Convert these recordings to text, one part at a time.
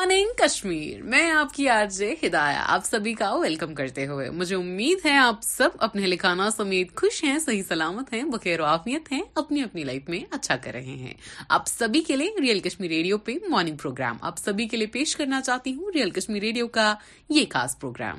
Morning Kashmir میں آپ کی آر جے ہدایا آپ سبھی کا ویلکم کرتے ہوئے مجھے امید ہے آپ سب اپنے لکھانا سمیت خوش ہیں صحیح سلامت ہیں بخیر و آفیت ہیں اپنی اپنی لائف میں اچھا کر رہے ہیں آپ سبھی کے لیے ریئل کشمیر ریڈیو پہ مارننگ پروگرام آپ سبھی کے لیے پیش کرنا چاہتی ہوں ریئل کشمیر ریڈیو کا یہ خاص پروگرام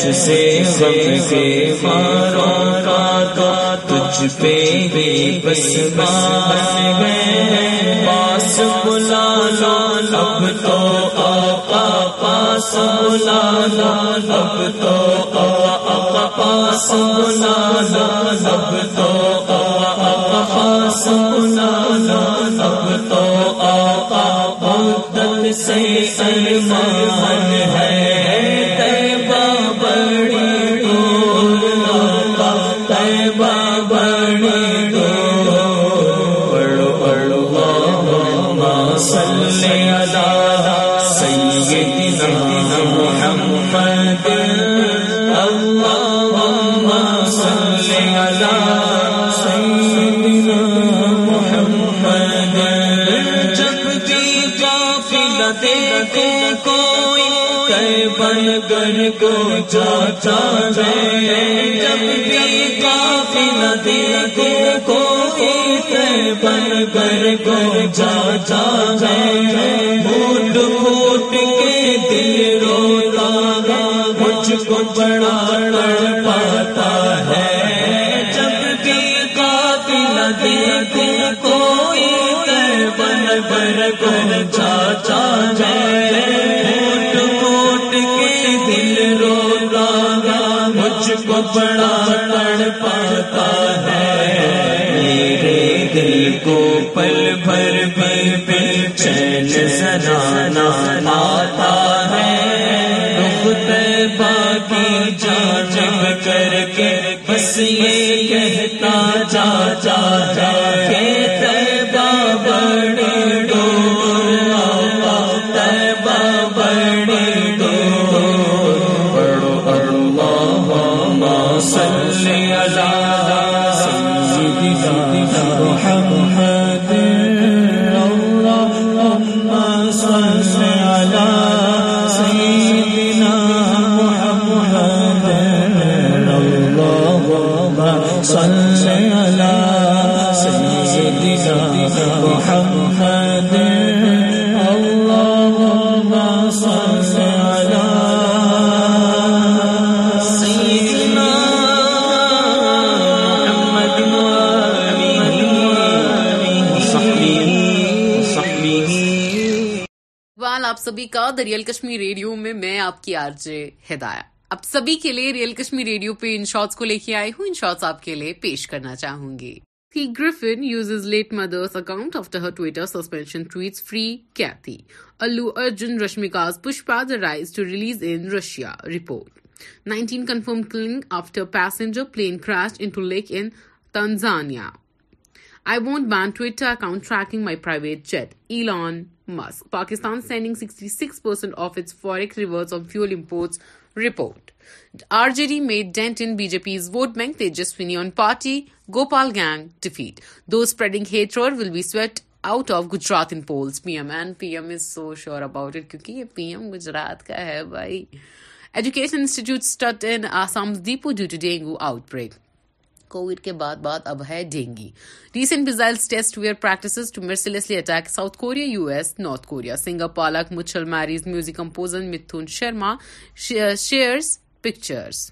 تجھ سے غم کے فاروں کا تجھ پہ بھی بس بس میں پاس بلا لالا اب تو آقا پاس بلا لالا اب تو آقا پاس بلا لالا اب تو آقا پاس بلا لالا اب تو آقا بہت دل سے سلمان چاچا جائے جب پی پا پی ندی کر کو کے دل چا جائے کچھ کو بڑا سبھی کا دا ریئل کشمیر ریڈیو میں میں آپ کی آرج ہدایا اب سبھی کے لیے ریئل کشمیر ریڈیو پہ ان شارٹس کو لے کے آئی ہوں ان شارٹس آپ کے لیے پیش کرنا چاہوں گی uses late mother's account after her Twitter suspension tweet free Allu Arjun Rashmika's Pushpa the rise to release in Russia report nineteen confirm killing after passenger plane Tanzania I won't ban Twitter account my private jet Elon Musk Pakistan sending sixty six percent of its forex reserves on fuel imports report R J D made dent in B J P's vote bank Tejashwi on party Gopal gang defeat two spreading hatred will be swept out of Gujarat in polls P M and P M is so sure about it کیونکہ یہ P M Gujarat کا ہے بھائی education institute shut in Assam دیپو due to dengue outbreak COVID کے بعد بات اب ہے dengue recent test were practices to mercilessly attack South Korea U S North Korea singer Palak Muchhal marries music composer Mithoon Sharma shares pictures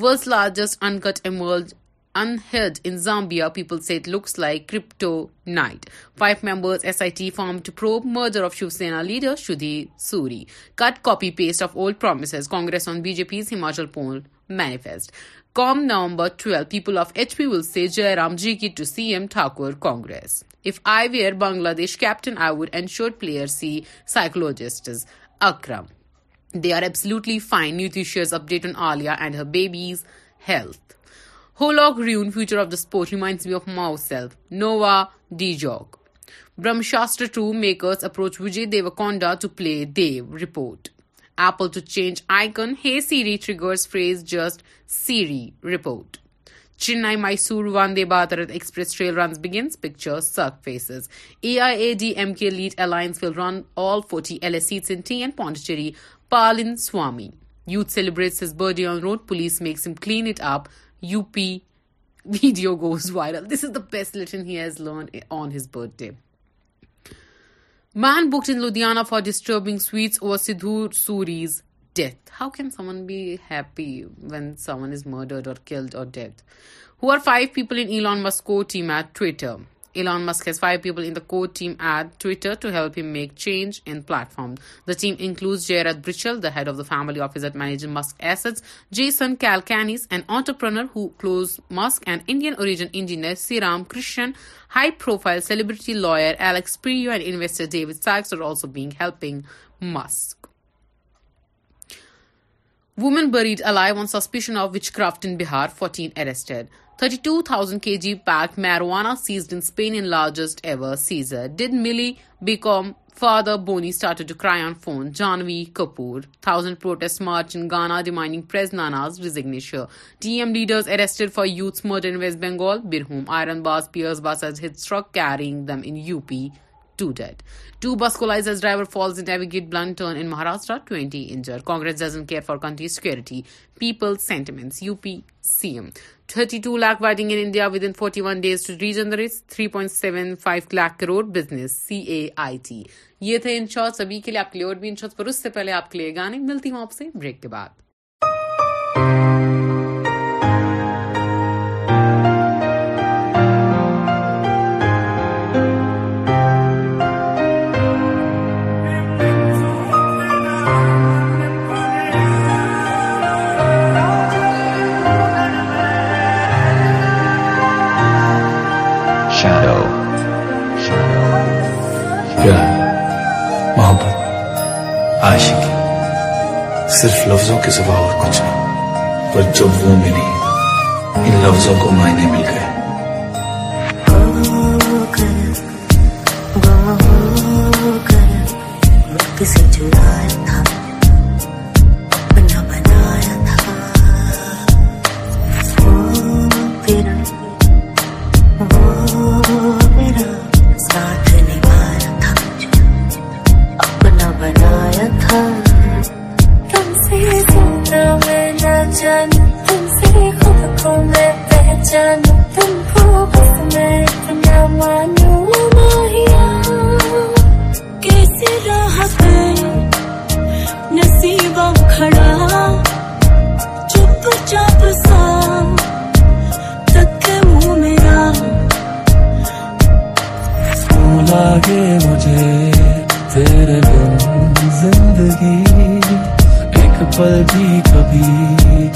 share largest انکٹ and انہ Namibia people's at looks like crypto night five members S I T form to probe merger of Shiv Sena leader Sudhir Suri cut copy paste of old promises Congress on B J P's ہل پور manifesto com November twelve people of H P will see جی رام جی کی to C M Thakur Congress F I were Bangladesh captain I would and shoot player see psychologists Akram they are absolutely fine nutrition update on Alia and her baby's health ہو لگ Rune future of the sport ہیوم Mao self Novak Djokovic Brahmastra two makers approach Vijay Deverakonda to play Dev report Apple to change iconic hey Siri three گرز phrase just Siri report Chennai Mysore Vande Bharat express trial runs begins picture A I A D M K lead alliance will run all forty L S T add Pondicherry Palaniswami youth celebrate birthday on road police makes them clean it up video goes viral this is the بیسٹن has learn on his birthday man books Ludhiana for disturbing sweets or سوریز death how can someone be happy when someone is murder or killed or death who are five people انسکو to meet Twitter Elon Musk has 5 people in the core team at Twitter to help him make change in platform. The team includes Jared Britchell, the head of the family office that manages Musk assets, Jason Calacanis, an entrepreneur who closed Musk, and Indian origin engineer Sriram Krishnan, high-profile celebrity lawyer Alex Perio, and investor David Sachs are also helping Musk. Woman buried alive on suspicion of witchcraft in Bihar, 14 arrested. 32,000 kg packed marijuana seized in Spain in largest ever seizure. Did Millie become father? Bonnie started to cry on phone. Janvi Kapoor. 1,000 protest march in Ghana demanding President Nana's resignation. TM leaders arrested for youth's murder in West Bengal. Birhum. Iron bars, Pierce bus has hit truck carrying them in UP. 2 dead. 2 bus collides as driver falls in navigate blunt turn in Maharashtra. 20 injured. Congress doesn't care for country's security. People's sentiments. UP CM. 32 lakh wedding in India within 41 days to regenerate 3.75 lakh crore business CAIT یہ تھے insures ابھی کے لیے آپ کے لیے اور بھی انشورس پر اس سے پہلے آپ کے لیے گانے ملتی ہوں آپ سے بریک کے بعد صرف لفظوں کے سوا اور کچھ نہیں پر جب وہ ملی ان لفظوں کو معنی مل گئے کھڑا چپ چپ سا میرا مجھے زندگی ایک پل کبھی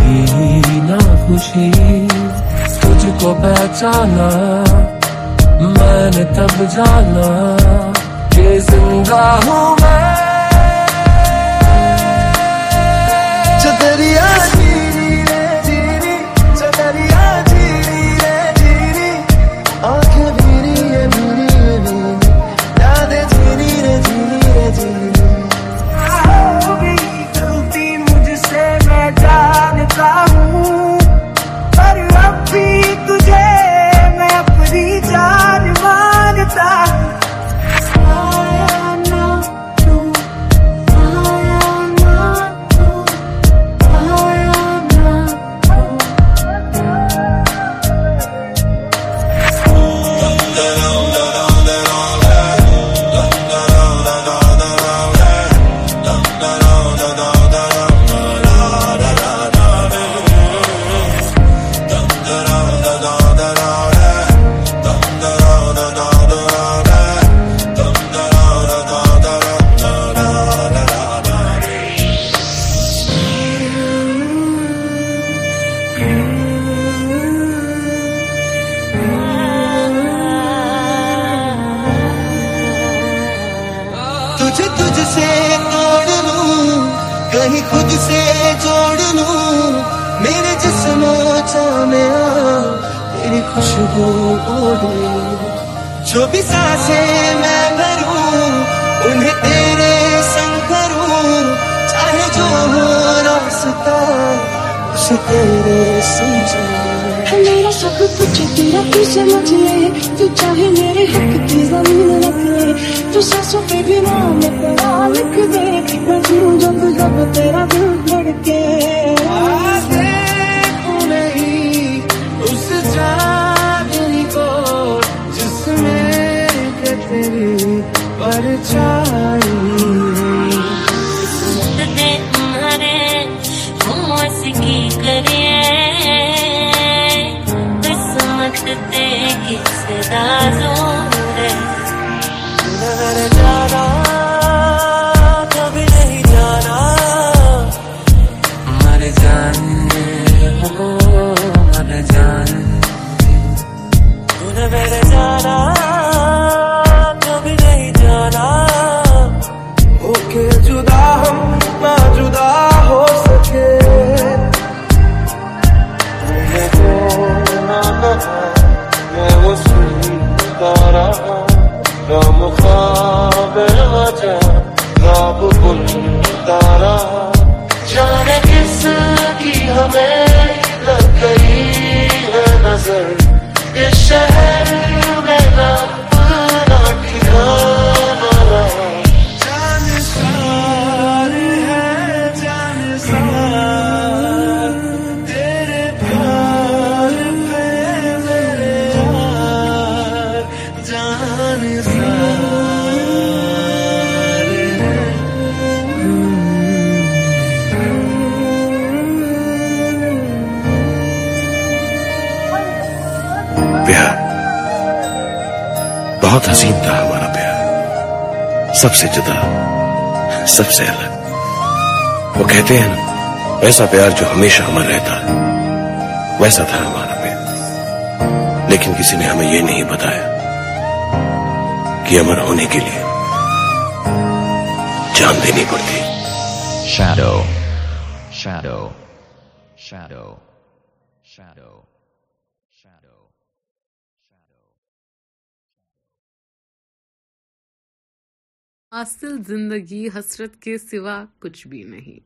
گی نہ خوشی تجھ کو پہچانا میں نے تب جانا کہ زندہ ہوں میں دریا سمجھ لے تو چاہے میرے حق کی زمین رکھ لے تو ساسوں پہ بھی نام لکھ مالک گئے مجھ مجھے بترا بڑھ پڑ گیا estás سے جدا سب سے الگ وہ کہتے ہیں ویسا پیار جو ہمیشہ ہمارا رہتا ہے ویسا تھا ہمارا پیار لیکن کسی نے ہمیں یہ نہیں بتایا کہ امر ہونے کے لیے جان دینی پڑتی شیڈو شیڈو شیڈو شیڈو حاصل زندگی حسرت کے سوا کچھ بھی نہیں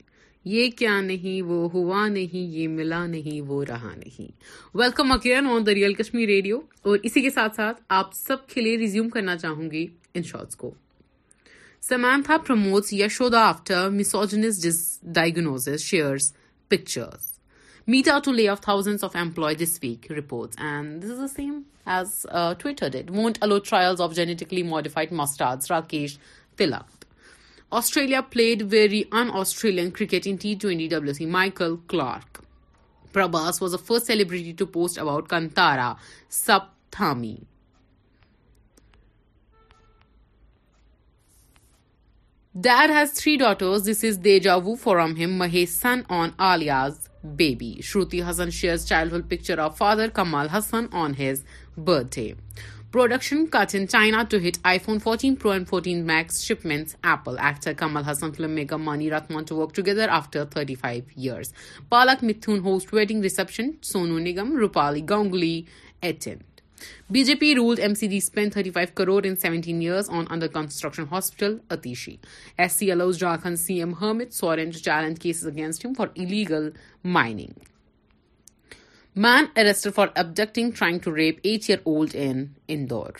یہ کیا نہیں وہ ہوا نہیں یہ ملا نہیں وہ رہا نہیں welcome اکیئر on the real Kashmir radio اور اسی کے ساتھ ساتھ آپ سب کے لیے ریزیوم کرنا چاہوں گی ان شارٹس کو Samantha promotes Yashoda after myositis diagnosis shares pictures Meta to lay off thousand of employee this week reports and this is the same as Twitter that won't allow trials of genetically modified mustards Rakesh Australia played very in Australian cricket in T twenty W C Michael Clarke Prabhas was a first celebrity to post about Kantara sub تھامی dad has three daughters this is they جاو فارم ہم مہی son on Alia's baby Shruti Haasan shares childhood picture of father Kamal Haasan on his birthday production cut in China to hit iPhone fourteen pro and fourteen max shipments Apple actor Kamal Haasan filmmaker Mani Ratnam to work together after thirty five years Palak Mithoon host wedding reception Sonu Nigam Rupali eaten B J P ruled M C D spend thirty five crore in seventeen years on under construction hospital Atishi S C allows Jharkhand C M Hemant Soren challenge cases against him for illegal mining Man arrested for abducting, trying to rape 8-year-old in Indore.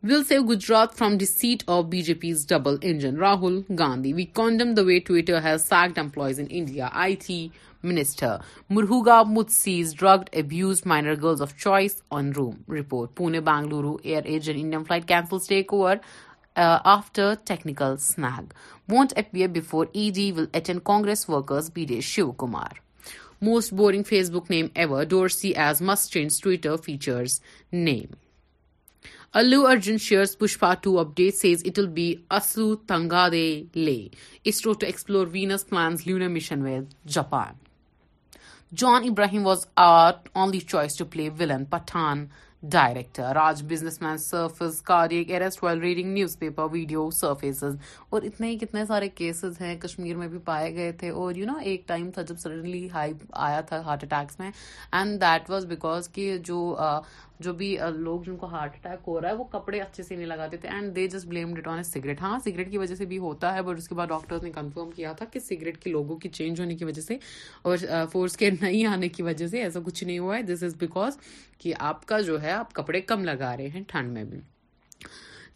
We'll save Gujarat from the seat of BJP's double engine, Rahul Gandhi. We condemn the way Twitter has sacked employees in India. IT Minister Muruga Mutsi's drugged, abused minor girls of choice on Room report. Pune, Bangalore, Air Asian Indian flight cancels takeover uh, after technical snag. Won't appear before ED, will attend Congress workers, B.D. Shiv Kumar. Most boring Facebook name ever Dorsey as Musk change Twitter features name Allu Arjun shares Pushpa two update says it will be Tunga delay ISRO to explore Venus plans lunar mission with Japan John Abraham was our only choice to play villain Pathaan director آج businessman surface arrest while reading newspaper video surfaces اور اتنے ہی کتنے سارے cases ہیں کشمیر میں بھی پائے گئے تھے اور یو نو ایک ٹائم تھا جب سڈنلی ہائی آیا تھا ہارٹ اٹیکس میں اینڈ دیٹ واز بیکاز کہ جو جو بھی لوگ جن کو ہارٹ اٹیک ہو رہا ہے وہ کپڑے اچھے سے نہیں لگاتے تھے and they just blame it cigarette ہاں سگریٹ کی وجہ سے بھی ہوتا ہے بٹ اس کے بعد ڈاکٹر نے کنفرم کیا تھا کہ سگریٹ کے لوگوں کی چینج ہونے کی وجہ سے اور فورس کے نہیں آنے کی وجہ سے ایسا کچھ نہیں ہوا ہے دس از بیکاز کہ آپ کا جو ہے آپ کپڑے کم لگا رہے ہیں ٹھنڈ میں بھی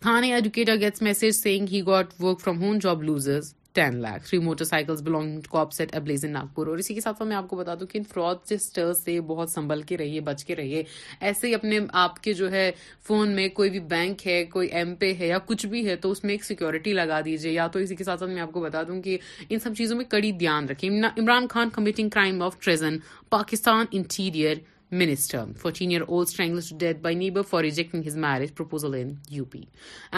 Thane educator gets message saying he got work from home job loses ten lakh three motorcycles belong set ablaze in Nagpur اور اسی کے ساتھ میں آپ کو بتا دوں کہ ان فراڈ سے سے بہت سنبھل کے رہیے بچ کے رہیے ایسے ہی اپنے آپ کے جو ہے فون میں کوئی بھی بینک ہے کوئی ایم پے ہے یا کچھ بھی ہے تو اس میں ایک سیکورٹی لگا دیجیے یا تو اسی کے ساتھ ساتھ میں آپ کو بتا دوں کہ ان سب چیزوں میں کڑی دھیان رکھیں Imran Khan committing crime of treason Pakistan interior minister fourteen year old struggles death بنی بار reject marriage proposal in U P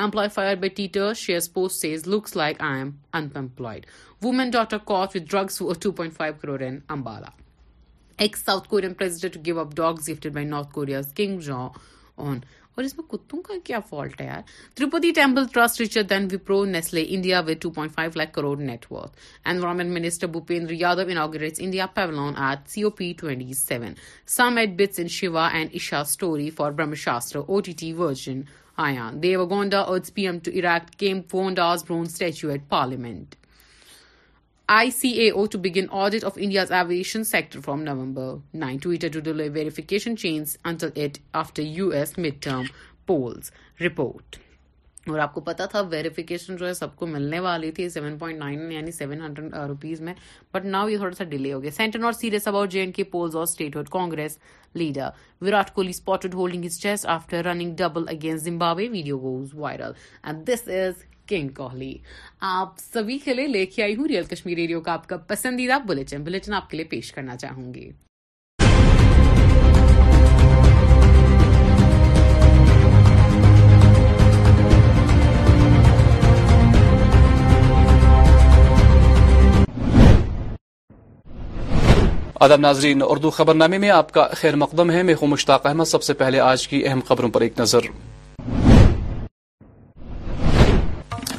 employees post looks likely women ڈا کاف و two point five crore in Ambala South Korean president go up dogs by North Korea's Kim Jong اور اس میں کتوں کا کیا فالٹ ہے یار temple trust richer than Wipro Nestle India with crore net worth environment minister Bhupender Yadav inaugurate India pavilion at C O P twenty seven in Shiva and Isha story for Brahmastra O T T version آیا P M two version Deverakonda's bronze statue at parliament I C to begin audit of hundred rupees میں but یہ تھوڑا سا delay ہو گیا Centre نا serious about J K polls اور video goes viral and this is king Kohli آپ سبھی کے لیے لے کے آئی ہوں ریئل کشمیر ریڈیو کا آپ کا پسندیدہ آپ کے لیے پیش کرنا چاہوں گی ادب ناظرین اردو خبر نامے میں آپ کا خیر مقدم ہے میں ہوں مشتاق احمد سب سے پہلے آج کی اہم خبروں پر ایک نظر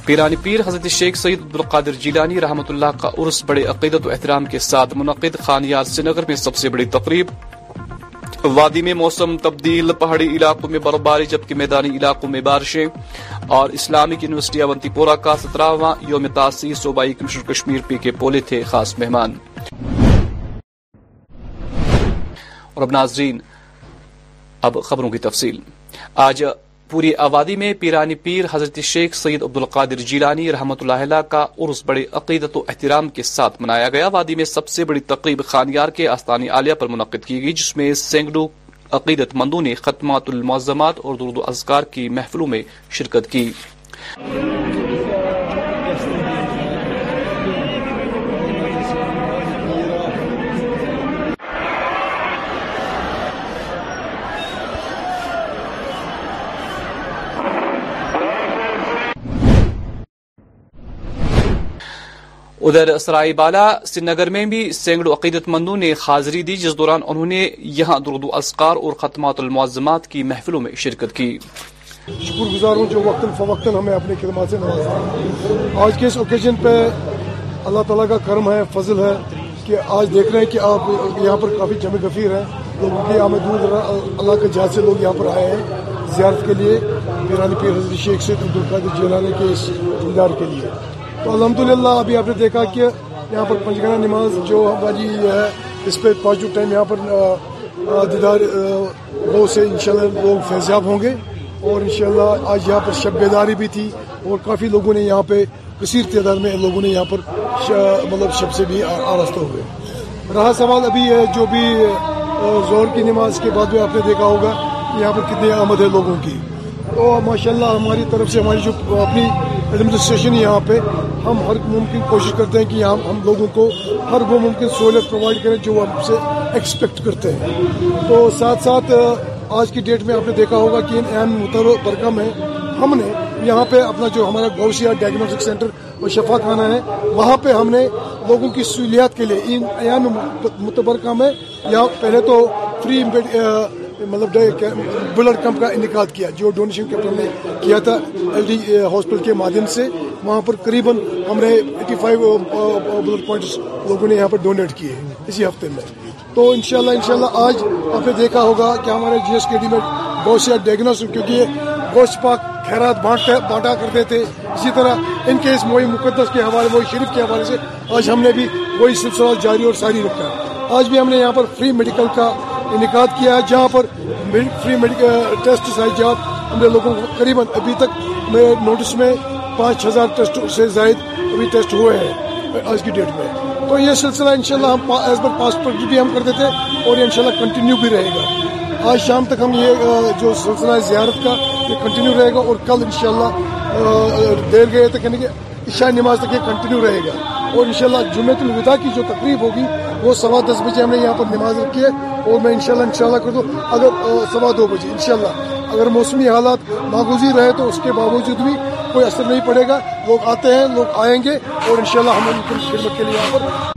پیرانی پیر حضرت شیخ سعید عبدالقادر جیلانی رحمۃ اللہ کا عرس بڑے عقیدت و احترام کے ساتھ منعقد خانیار سنگر میں سب سے بڑی تقریب وادی میں موسم تبدیل پہاڑی علاقوں میں برباری جبکہ میدانی علاقوں میں بارشیں اور اسلامک یونیورسٹی اونتی پورہ کا سترہواں یوم تاسی صوبائی کمشنر کشمیر پی کے پولے تھے خاص مہمان اور اب اب ناظرین خبروں کی تفصیل آج پوری آبادی میں پیرانی پیر حضرت شیخ سید عبد القادر جیلانی رحمۃ اللہ علیہ کا عرس بڑے عقیدت و احترام کے ساتھ منایا گیا وادی میں سب سے بڑی تقریب خانیار کے آستانی عالیہ پر منعقد کی گئی جس میں سینگڑوں عقیدت مندوں نے ختمات المعظمات اور درد و اذکار کی محفلوں میں شرکت کی ادھر سرائی بالا سری نگر میں بھی سینگڑ عقیدت مندوں نے حاضری دی جس دوران انہوں نے یہاں درود و اسکار اور ختمات المعظمات کی محفلوں میں شرکت کی شکر گزار ہوں جو وقتاً فوقتاً ہمیں اپنے خدمات سے نوازا آج کے اس اوکیشن پہ اللہ تعالیٰ کا کرم ہے فضل ہے کہ آج دیکھ رہے ہیں کہ آپ یہاں پر کافی جمع گفیر ہیں لوگوں کی ہمیں دور دور اللہ کے جہاز سے لوگ یہاں پر آئے ہیں زیارت کے لیے پیرانی پیر حضرت شیخ سے عبدالقادر جیلانے کے اس دیدار کے لیے الحمد للہ ابھی آپ نے دیکھا کہ یہاں پر پنچگنا نماز جو ہماری ہے اس پہ پوجیٹو ٹائم یہاں پر دیدار وہ سے ان شاء اللہ لوگ فیضیاب ہوں گے اور ان شاء اللہ آج یہاں پر شب بیداری بھی تھی اور کافی لوگوں نے یہاں پہ کثیر تعداد میں لوگوں نے یہاں پر مطلب شب سے بھی آراستہ ہوئے رہا سوال ابھی ہے جو بھی زور کی نماز کے بعد بھی آپ نے دیکھا ہوگا یہاں پر کتنی آمد ہے لوگوں کی تو ماشاء اللہ ہماری طرف سے ہماری جو اپنی ایڈمنسٹریشن یہاں پہ ہم ہر ممکن کوشش کرتے ہیں کہ ہم ہم لوگوں کو ہر وہ ممکن سہولت پرووائڈ کریں جو ہم سے ایکسپیکٹ کرتے ہیں تو ساتھ ساتھ آج کی ڈیٹ میں آپ نے دیکھا ہوگا کہ ان اہم متبرقہ میں ہم نے یہاں پہ اپنا جو ہمارا گوشیا ڈائگنوسٹک سینٹر اور شفا خانہ ہے وہاں پہ ہم نے لوگوں کی سہولیات کے لیے ان اہم متبرکہ میں یہاں پہلے تو فری مطلب بلڈ کیمپ کا انعقاد کیا جو ڈونیشن کیمپ ہم نے کیا تھا ایل ڈی ہاسپٹل کے مادھیم سے وہاں پر قریباً ہم نے ایٹی فائیو بلڈ پوائنٹس لوگوں نے یہاں پر ڈونیٹ کیے ہیں اسی ہفتے میں تو ان شاء اللہ ان شاء اللہ آج آپ نے دیکھا ہوگا کہ ہمارے جی ایس کے میں بہت سے ڈائگنوس کیونکہ گوشت پاک خیرات بانٹا بانٹا کرتے تھے اسی طرح ان کیس موئی مقدس کے حوالے موئی شریف کے حوالے سے آج ہم نے بھی وہی سلسلہ جاری اور ساری رکھا آج بھی ہم نے یہاں پر فری میڈیکل کا انعقاد کیا ہے جہاں پر فری میڈیکل ٹیسٹ ہے جہاں ہم نے لوگوں کو قریب ابھی تک نوٹس میں پانچ ہزار ٹیسٹ سے زائد ابھی ٹیسٹ ہوئے ہیں آج کی ڈیٹ میں تو یہ سلسلہ ان شاء اللہ ہم ایز پر پاسپورٹ بھی ہم کرتے تھے اور یہ ان شاء اللہ کنٹینیو بھی رہے گا آج شام تک ہم یہ جو سلسلہ ہے زیارت کا یہ کنٹینیو رہے گا اور کل ان شاء اللہ دیر گئے تک یعنی کہ عشاء نماز تک یہ کنٹینیو رہے گا اور ان شاء اللہ جمعۃ الوداع کی جو تقریب ہوگی وہ سوا دس بجے ہم نے یہاں پر نماز رکھی ہے اور میں انشاءاللہ انشاءاللہ کر دوں اگر سوا دو بجے انشاءاللہ اگر موسمی حالات ناگزیر رہے تو اس کے باوجود بھی کوئی اثر نہیں پڑے گا لوگ آتے ہیں لوگ آئیں گے اور انشاءاللہ ہم ان کی خدمت کے لیے یہاں پر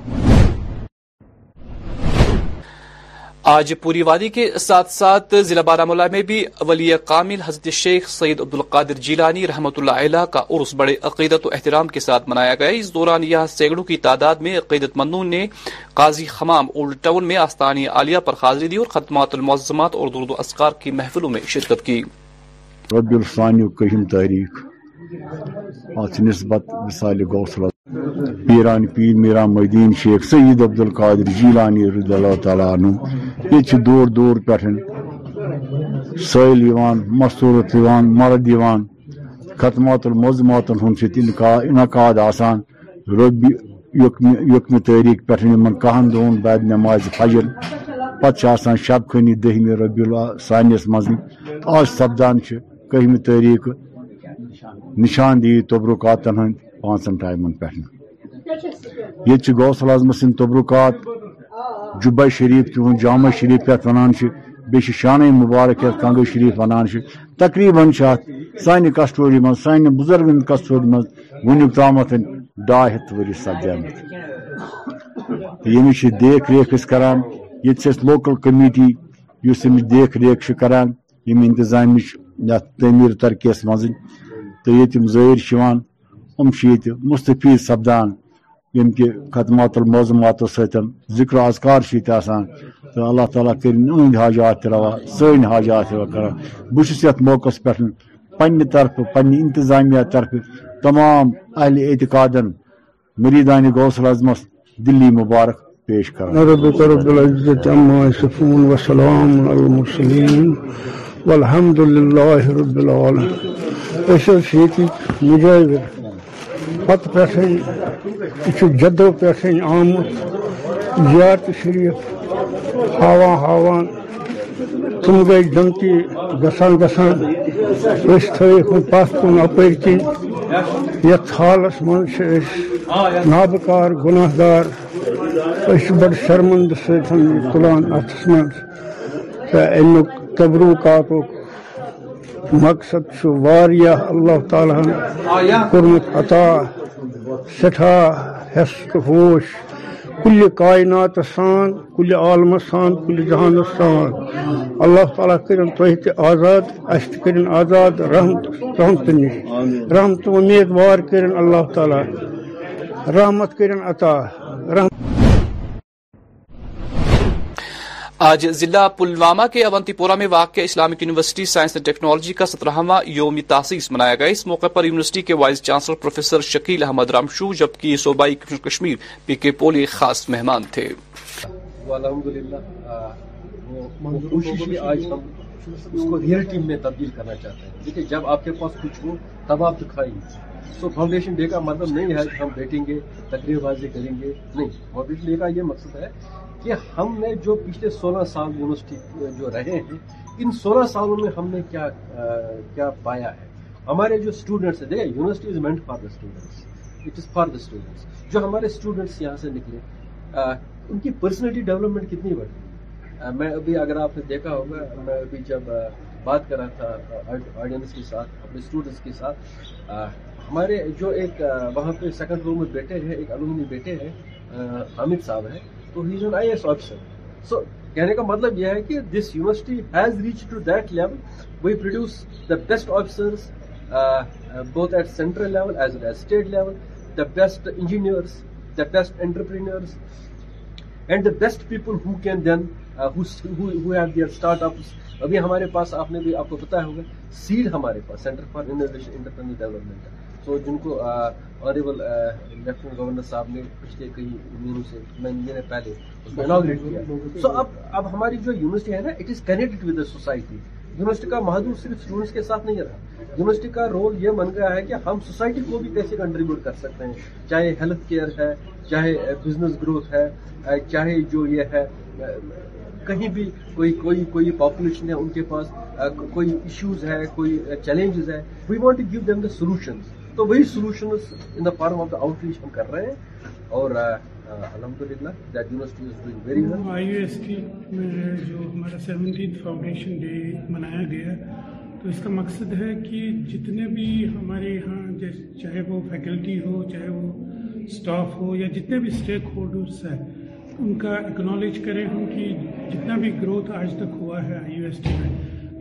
آج پوری وادی کے ساتھ ساتھ ضلع بارہ مولا میں بھی ولی کامل حضرت شیخ عبد عبدالقادر جیلانی رحمۃ اللہ علیہ کا عرس بڑے عقیدت و احترام کے ساتھ منایا گیا اس دوران یہاں سینکڑوں کی تعداد میں عقیدت مندوں نے قاضی خمام اولڈ ٹاؤن میں آستانی عالیہ پر حاضری دی اور ختمات المعظمات اور درد و اسکار کی محفلوں میں شرکت کی تاریخ ات نسبت مثال غول پیران پیر میرا مدین شیخ سعید عبدالقادر جیلانی رضی اللہ تعالیٰ عنہ یہ دور دور پہ سیل مصورت مرد ختمات الموضماتن انعقاد آسان ربی یقم تاریخ پہ کہن دونوں بعد نماز فجر پتہ شب خنی دہمہ ربی اللہ الس مز آج سپدان کہمہ تاریخ نشان دي تبرکات پانچن ٹائمن پہ یہ سلع اعظم تبرکات جبہ شریف پہ جامع شریف پہ ونان بی شانہ مبارک یت کنگو شریف ونان تقریباً ات سانہ کسٹوری من مانے بزرگ کسٹوری من ونیک تام ڈایے ہتھ سمت یمی کی دی ریخ کران یہ لوکل کمیٹی اس دیکھ ریکھ کران كران اِنتظام یت تعمیر ترقی یس تو یہ ام یہی مستفیض سپدان کہ خدمات الموزمات ستن ذکر اذکار تو اللہ تعالیٰ کرد حاجات سن حاجات کر بس یت موقع پہ پنہ طرف پنہ انتظامیہ طرف تمام اہل اعتقاد مریدان غوصل اعظمس دلی مبارک پیش کر سیٹ اوک مجر پتہ جدو پہ آمت زیارت شریف شریک تم گئی جنتی گسان گسان کن کن گی پنکس مزے نابکار گناہ دار اس بڑ شرمند اتس من سلانک تبروک مقصد اللہ تعالیٰ کورمت عطا سٹھا حیس ہوش کل کائنات سان کل عالم سان کل جہان سان اللہ تعالیٰ تہ تہ آزاد اس کرن آزاد رحمت رحمت نش رحمت امیدوار کرن اللہ تعالیٰ رحمت کرن عطا رحمت آج ضلع پلوامہ کے اونتی پورا میں واقع Islamic university science and technology کا سترہواں یوم تاسیس منایا گیا اس موقع پر یونیورسٹی کے vice chancellor professor Shakeel Ahmad Ramshoo جبکہ صوبائی کشمیر پی کے پولی خاص مہمان تھے اس الحمد ٹیم میں تبدیل کرنا چاہتے ہیں جب آپ کے پاس کچھ ہو تب آپ سو فاؤنڈیشن ڈے کا مطلب نہیں ہے کہ ہم بیٹھیں گے گے بازی کریں نہیں فاؤنڈیشن ڈے کا یہ مقصد ہے کہ ہم نے جو پچھلے سولہ سال یونیورسٹی جو رہے ہیں ان سولہ سالوں میں ہم نے کیا پایا ہے ہمارے جو اسٹوڈنٹس ہیں دیکھیں university is meant for the students it is for the students جو ہمارے اسٹوڈنٹس یہاں سے نکلے ان کی پرسنلٹی ڈیولپمنٹ کتنی بڑھ گئی میں ابھی اگر آپ نے دیکھا ہوگا میں ابھی جب بات کر رہا تھا آڈینس کے ساتھ اپنے اسٹوڈنٹس کے ساتھ ہمارے جو ایک وہاں پہ سیکنڈ روم میں بیٹے ہیں ایک علومنی بیٹے ہیں حامد صاحب ہیں تو ریجن آئی ایس آپشن سو کہنے کا مطلب یہ ہے کہ this university has reach to that level we produce the best officers both at central level as well as state level the best engineers the best entrepreneurs and the best people who can then have their startups ابھی ہمارے پاس آپ نے بھی آپ کو بتایا ہوگا cell ہمارے پاس centre for innovation entrepreneurial development ہے تو جن کو آنریبل لیفٹنٹ گورنر صاحب نے پچھلے کئی مہینوں سے پہلے سو اب ہماری جو ہے نا کا محدود صرف اسٹوڈنٹس کے ساتھ نہیں رہا یونیورسٹی کا رول یہ بن گیا ہے کہ ہم سوسائٹی کو بھی کیسے کنٹریبیوٹ کر سکتے ہیں چاہے ہیلتھ کیئر ہے چاہے بزنس گروتھ ہے چاہے جو یہ ہے کہیں بھی کوئی کوئی کوئی پاپولیشن ہے ان کے پاس کوئی ایشوز ہے کوئی چیلنجز ہے we want give them the solutions تو وہی solution in the form of the outreach ہم کر رہے ہیں اور الحمد للہ that university is doing very well I U S T میں جو ہمارا سیونٹینتھ فاؤنڈیشن ڈے منایا گیا تو اس کا مقصد ہے کہ جتنے بھی ہمارے یہاں چاہے وہ فیکلٹی ہو چاہے وہ سٹاف ہو یا جتنے بھی سٹیک ہولڈرس ہیں ان کا اکنالج کریں ہوں کہ جتنا بھی گروتھ آج تک ہوا ہے آئی یو ایس ٹی میں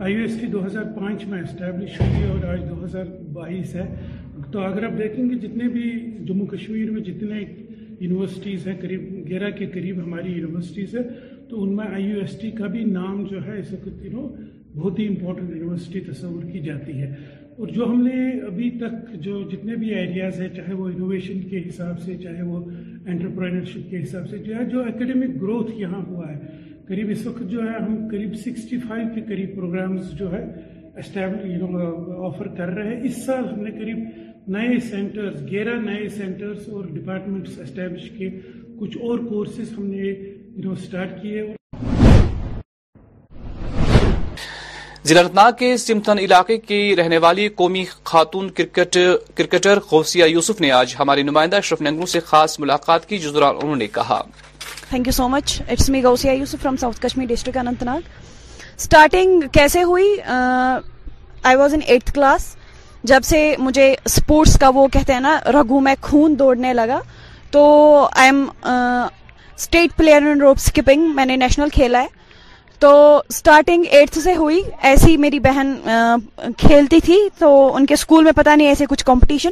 آئی یو ایس ٹی دو ہزار پانچ میں اسٹیبلش ہوئی اور آج دو ہزار بائیس ہے تو اگر آپ دیکھیں گے جتنے بھی جموں کشمیر میں جتنے یونیورسٹیز ہیں قریب گیرہ کے قریب ہماری یونیورسٹیز ہیں تو ان میں آئی یو ایس ٹی کا بھی نام جو ہے اس وقت دنوں بہت ہی امپورٹنٹ یونیورسٹی تصور کی جاتی ہے اور جو ہم نے ابھی تک جو جتنے بھی ایریاز ہیں چاہے وہ انوویشن کے حساب سے چاہے وہ انٹرپرینرشپ کے حساب سے جو ہے جو اکیڈمک گروتھ یہاں ہوا ہے قریب اس وقت جو ہے ہم قریب سکسٹی فائیو کے قریب پروگرامز جو ہے اسٹیبل آفر کر رہے ہیں اس سال ہم نے قریب نئے سینٹرز گیرہ نئے سینٹرز اور ڈپارٹمنٹس اسٹیبلش کے کچھ اور کورسز ہم نے سٹارٹ کیے اور ضلع رتنا کے سمتھن علاقے کی رہنے والی قومی خاتون کرکٹ کرکٹر غوثیہ یوسف نے آج ہماری نمائندہ اشرف ننگو سے خاص ملاقات کی جس دوران انہوں نے کہا thank you so much it's me Ghousia Yousuf from south Kashmir district Anantnag starting کیسے ہوئی I was in eight class جب سے مجھے اسپورٹس کا وہ کہتے ہیں نا رگو میں خون دوڑنے لگا تو I state player in rope skipping میں نے نیشنل کھیلا ہے تو اسٹارٹنگ ایٹتھ سے ہوئی ایسی میری بہن کھیلتی تھی تو ان کے اسکول میں پتہ نہیں ایسے کچھ کمپٹیشن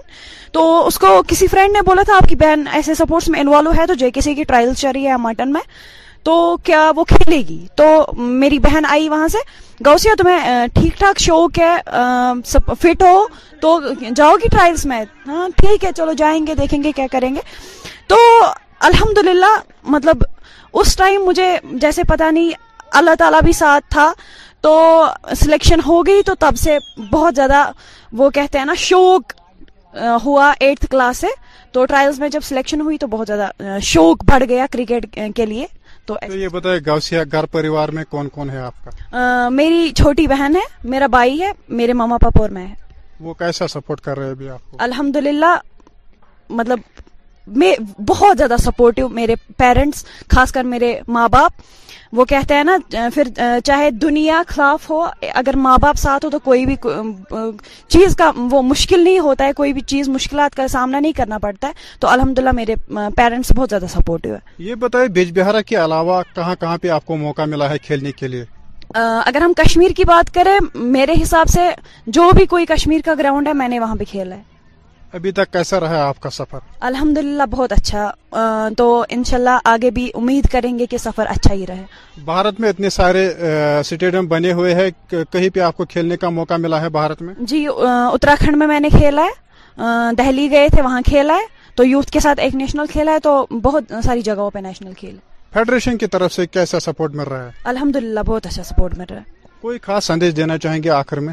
تو اس کو کسی فرینڈ نے بولا تھا آپ کی بہن ایسے سپورٹس میں انوالو ہے تو جے کسی کی ٹرائلس ہے مٹن میں تو کیا وہ کھیلے گی تو میری بہن آئی وہاں سے گوسیا تمہیں ٹھیک ٹھاک شوق ہے فٹ ہو تو جاؤ گی ٹرائلس میں ہاں ٹھیک ہے چلو جائیں گے دیکھیں گے کیا کریں گے تو الحمد مطلب اس ٹائم مجھے جیسے پتہ نہیں اللہ تعالیٰ بھی ساتھ تھا تو سلیکشن ہو گئی تو تب سے بہت زیادہ وہ کہتے ہیں نا شوق ہوا ایٹھ کلاس سے تو ٹرائلز میں جب سلیکشن ہوئی تو بہت زیادہ شوق بڑھ گیا کرکٹ کے لیے تو یہ گھر پریوار میں کون کون ہے آپ کا میری چھوٹی بہن ہے میرا بھائی ہے میرے ماما پاپا اور میں وہ کیسا سپورٹ کر رہے ہیں الحمد للہ مطلب میں بہت زیادہ سپورٹو میرے پیرنٹس خاص کر میرے ماں باپ وہ کہتے ہیں نا پھر چاہے دنیا خلاف ہو اگر ماں باپ ساتھ ہو تو کوئی بھی چیز کا وہ مشکل نہیں ہوتا ہے کوئی بھی چیز مشکلات کا سامنا نہیں کرنا پڑتا ہے تو الحمدللہ میرے پیرنٹس بہت زیادہ سپورٹو ہے یہ بتائے بیج بہارہ کے علاوہ کہاں کہاں پہ آپ کو موقع ملا ہے کھیلنے کے لیے اگر ہم کشمیر کی بات کریں میرے حساب سے جو بھی کوئی کشمیر کا گراؤنڈ ہے میں نے وہاں پہ کھیلا ہے ابھی تک کیسا رہا آپ کا سفر الحمد بہت اچھا تو ان شاء اللہ آگے بھی امید کریں گے کہ سفر اچھا ہی رہے بھارت میں اتنے سارے اسٹیڈیم بنے ہوئے ہیں کہیں پہ آپ کو کھیلنے کا موقع ملا ہے بھارت میں جی اتراکھنڈ میں میں نے کھیلا ہے دہلی گئے تھے وہاں کھیلا ہے تو یوتھ کے ساتھ ایک نیشنل کھیلا ہے تو بہت ساری جگہوں پہ نیشنل کھیل فیڈریشن کی طرف سے کیسا سپورٹ مل رہا ہے الحمد للہ بہت اچھا سپورٹ مل رہا ہے کوئی خاص سندیش دینا چاہیں گے آخر میں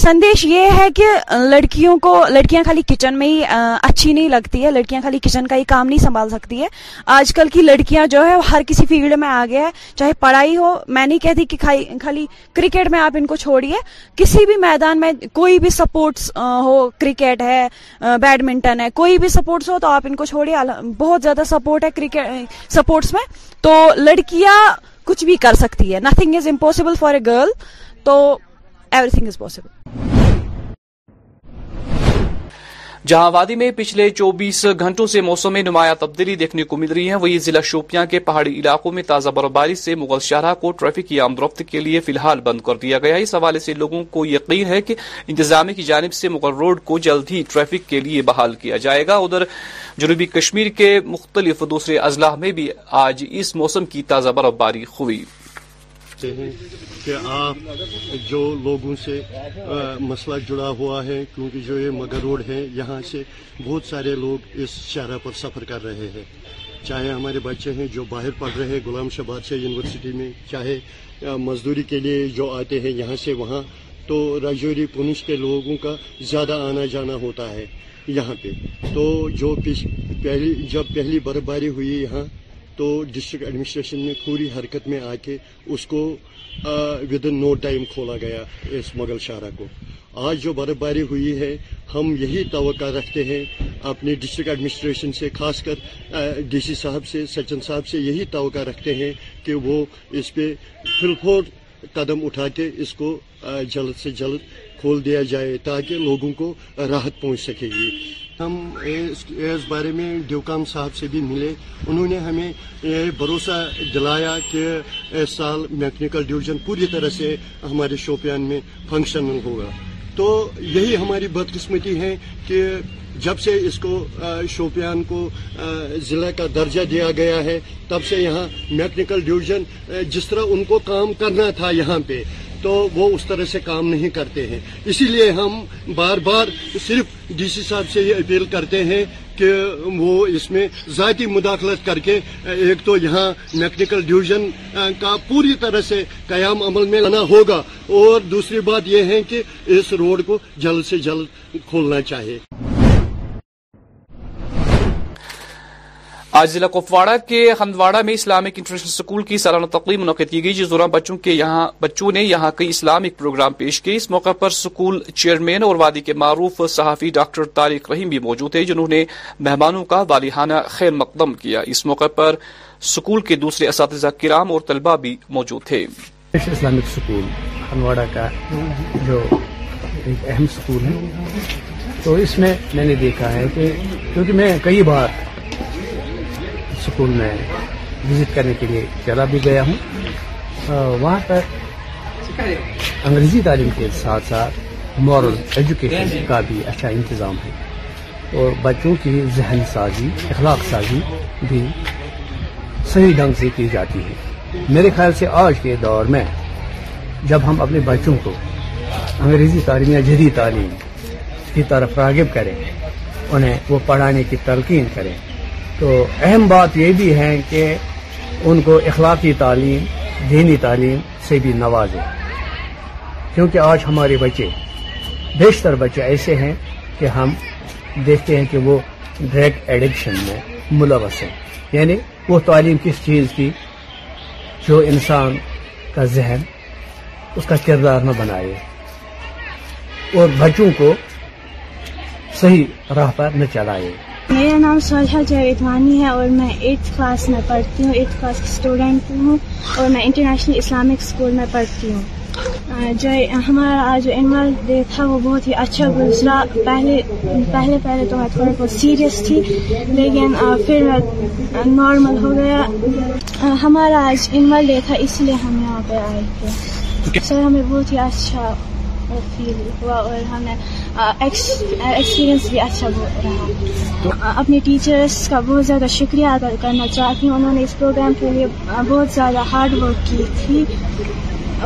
سندیش یہ ہے کہ لڑکیوں کو لڑکیاں خالی کچن میں ہی اچھی نہیں لگتی ہے لڑکیاں خالی کچن کا ہی کام نہیں سنبھال سکتی ہے آج کل کی لڑکیاں جو ہے ہر کسی فیلڈ میں آ گیا ہے چاہے پڑھائی ہو میں نہیں کہتی کہ خالی کرکٹ میں آپ ان کو چھوڑیے کسی بھی میدان میں کوئی بھی سپورٹس ہو کرکٹ ہے بیڈمنٹن ہے کوئی بھی سپورٹس ہو تو آپ ان کو چھوڑیے بہت زیادہ سپورٹ ہے کرکٹ سپورٹس میں تو لڑکیاں کچھ بھی کر سکتی ہے nothing is impossible for a girl تو جہاں وادی میں پچھلے چوبیس گھنٹوں سے موسم میں نمایاں تبدیلی دیکھنے کو مل رہی ہے وہی ضلع شوپیاں کے پہاڑی علاقوں میں تازہ برفباری سے مغل شاہراہ کو ٹریفک کی آمد رفت کے لیے فی الحال بند کر دیا گیا اس حوالے سے لوگوں کو یقین ہے کہ انتظامیہ کی جانب سے مغل روڈ کو جلد ہی ٹریفک کے لیے بحال کیا جائے گا ادھر جنوبی کشمیر کے مختلف دوسرے اضلاع میں بھی آج اس موسم کی تازہ برفباری ہوئی سکتے ہیں کہ آپ جو لوگوں سے مسئلہ جڑا ہوا ہے کیونکہ جو یہ مگر روڈ ہے یہاں سے بہت سارے لوگ اس شہرہ پر سفر کر رہے ہیں چاہے ہمارے بچے ہیں جو باہر پڑھ رہے ہیں غلام بادشاہ یونیورسٹی میں چاہے مزدوری کے لیے جو آتے ہیں یہاں سے وہاں تو راجوری پونچھ کے لوگوں کا زیادہ آنا جانا ہوتا ہے یہاں پہ تو جو پہلی جب پہلی برف باری ہوئی یہاں تو ڈسٹرکٹ ایڈمنسٹریشن میں پوری حرکت میں آ کے اس کو ود ان نو ٹائم کھولا گیا اس مغل شاہراہ کو آج جو برف باری ہوئی ہے ہم یہی توقع رکھتے ہیں اپنے ڈسٹرکٹ ایڈمنسٹریشن سے خاص کر ڈی سی صاحب سے سچن صاحب سے یہی توقع رکھتے ہیں کہ وہ اس پہ فلفور قدم اٹھا کے اس کو جلد سے جلد کھول دیا جائے تاکہ لوگوں کو راحت پہنچ سکے گی ہم اس بارے میں ڈیوکام صاحب سے بھی ملے انہوں نے ہمیں یہ بھروسہ دلایا کہ اس سال میکنیکل ڈویژن پوری طرح سے ہمارے شوپیان میں فنکشنل ہوگا تو یہی ہماری بدقسمتی ہے کہ جب سے اس کو شوپیان کو ضلع کا درجہ دیا گیا ہے تب سے یہاں میکنیکل ڈویژن جس طرح ان کو کام کرنا تھا یہاں پہ تو وہ اس طرح سے کام نہیں کرتے ہیں اسی لیے ہم بار بار صرف ڈی سی صاحب سے یہ اپیل کرتے ہیں کہ وہ اس میں ذاتی مداخلت کر کے ایک تو یہاں میکنیکل ڈویژن کا پوری طرح سے قیام عمل میں لانا ہوگا اور دوسری بات یہ ہے کہ اس روڈ کو جلد سے جلد کھولنا چاہیے آج ضلع کپواڑہ کے ہندواڑہ میں اسلامک انٹرنیشنل اسکول کی سالانہ تقریب منعقد کی گئی جس دوران بچوں کے یہاں بچوں نے یہاں کئی اسلامک پروگرام پیش کیے اس موقع پر سکول چیئرمین اور وادی کے معروف صحافی ڈاکٹر طارق رحیم بھی موجود تھے جنہوں نے مہمانوں کا والیحانہ خیر مقدم کیا اس موقع پر اسکول کے دوسرے اساتذہ کرام اور طلبہ بھی موجود تھے سکول سکول کا جو ایک اہم ہے تو اس میں میں نے دیکھا ہے کہ کیونکہ میں کئی بار سکون میں وزٹ کرنے کے لیے چلا بھی گیا ہوں وہاں پر انگریزی تعلیم کے ساتھ ساتھ مورل ایجوکیشن کا بھی اچھا انتظام ہے اور بچوں کی ذہن سازی اخلاق سازی بھی صحیح ڈھنگ سے کی جاتی ہے میرے خیال سے آج کے دور میں جب ہم اپنے بچوں کو انگریزی تعلیم یا جدید تعلیم کی طرف راغب کریں انہیں وہ پڑھانے کی تلقین کریں تو اہم بات یہ بھی ہے کہ ان کو اخلاقی تعلیم دینی تعلیم سے بھی نوازیں کیونکہ آج ہمارے بچے بیشتر بچے ایسے ہیں کہ ہم دیکھتے ہیں کہ وہ ڈرگ ایڈکشن میں ملوث ہیں یعنی وہ تعلیم کس چیز کی جو انسان کا ذہن اس کا کردار نہ بنائے اور بچوں کو صحیح راہ پر نہ چلائے میرا نام سہجھا جاویدوانی ہے اور میں ایٹتھ کلاس میں پڑھتی ہوں ایٹتھ کلاس کی اسٹوڈنٹ ہوں اور میں انٹرنیشنل اسلامک اسکول میں پڑھتی ہوں جو ہمارا آج جو انور ڈے تھا وہ بہت ہی اچھا گزرا پہلے پہلے پہلے تو میں تھوڑا بہت سیریس تھی لیکن پھر نارمل ہو گیا ہمارا آج انور ڈے تھا اس لیے ہم یہاں پہ آئے تھے سر ہمیں بہت ہی اچھا فیل ہوا اور ہمیں ایکسپیرئنس بھی اچھا رہا اپنے ٹیچرس کا بہت زیادہ شکریہ ادا کرنا چاہتی ہوں انہوں نے اس پروگرام کے لیے بہت زیادہ ہارڈ ورک کی تھی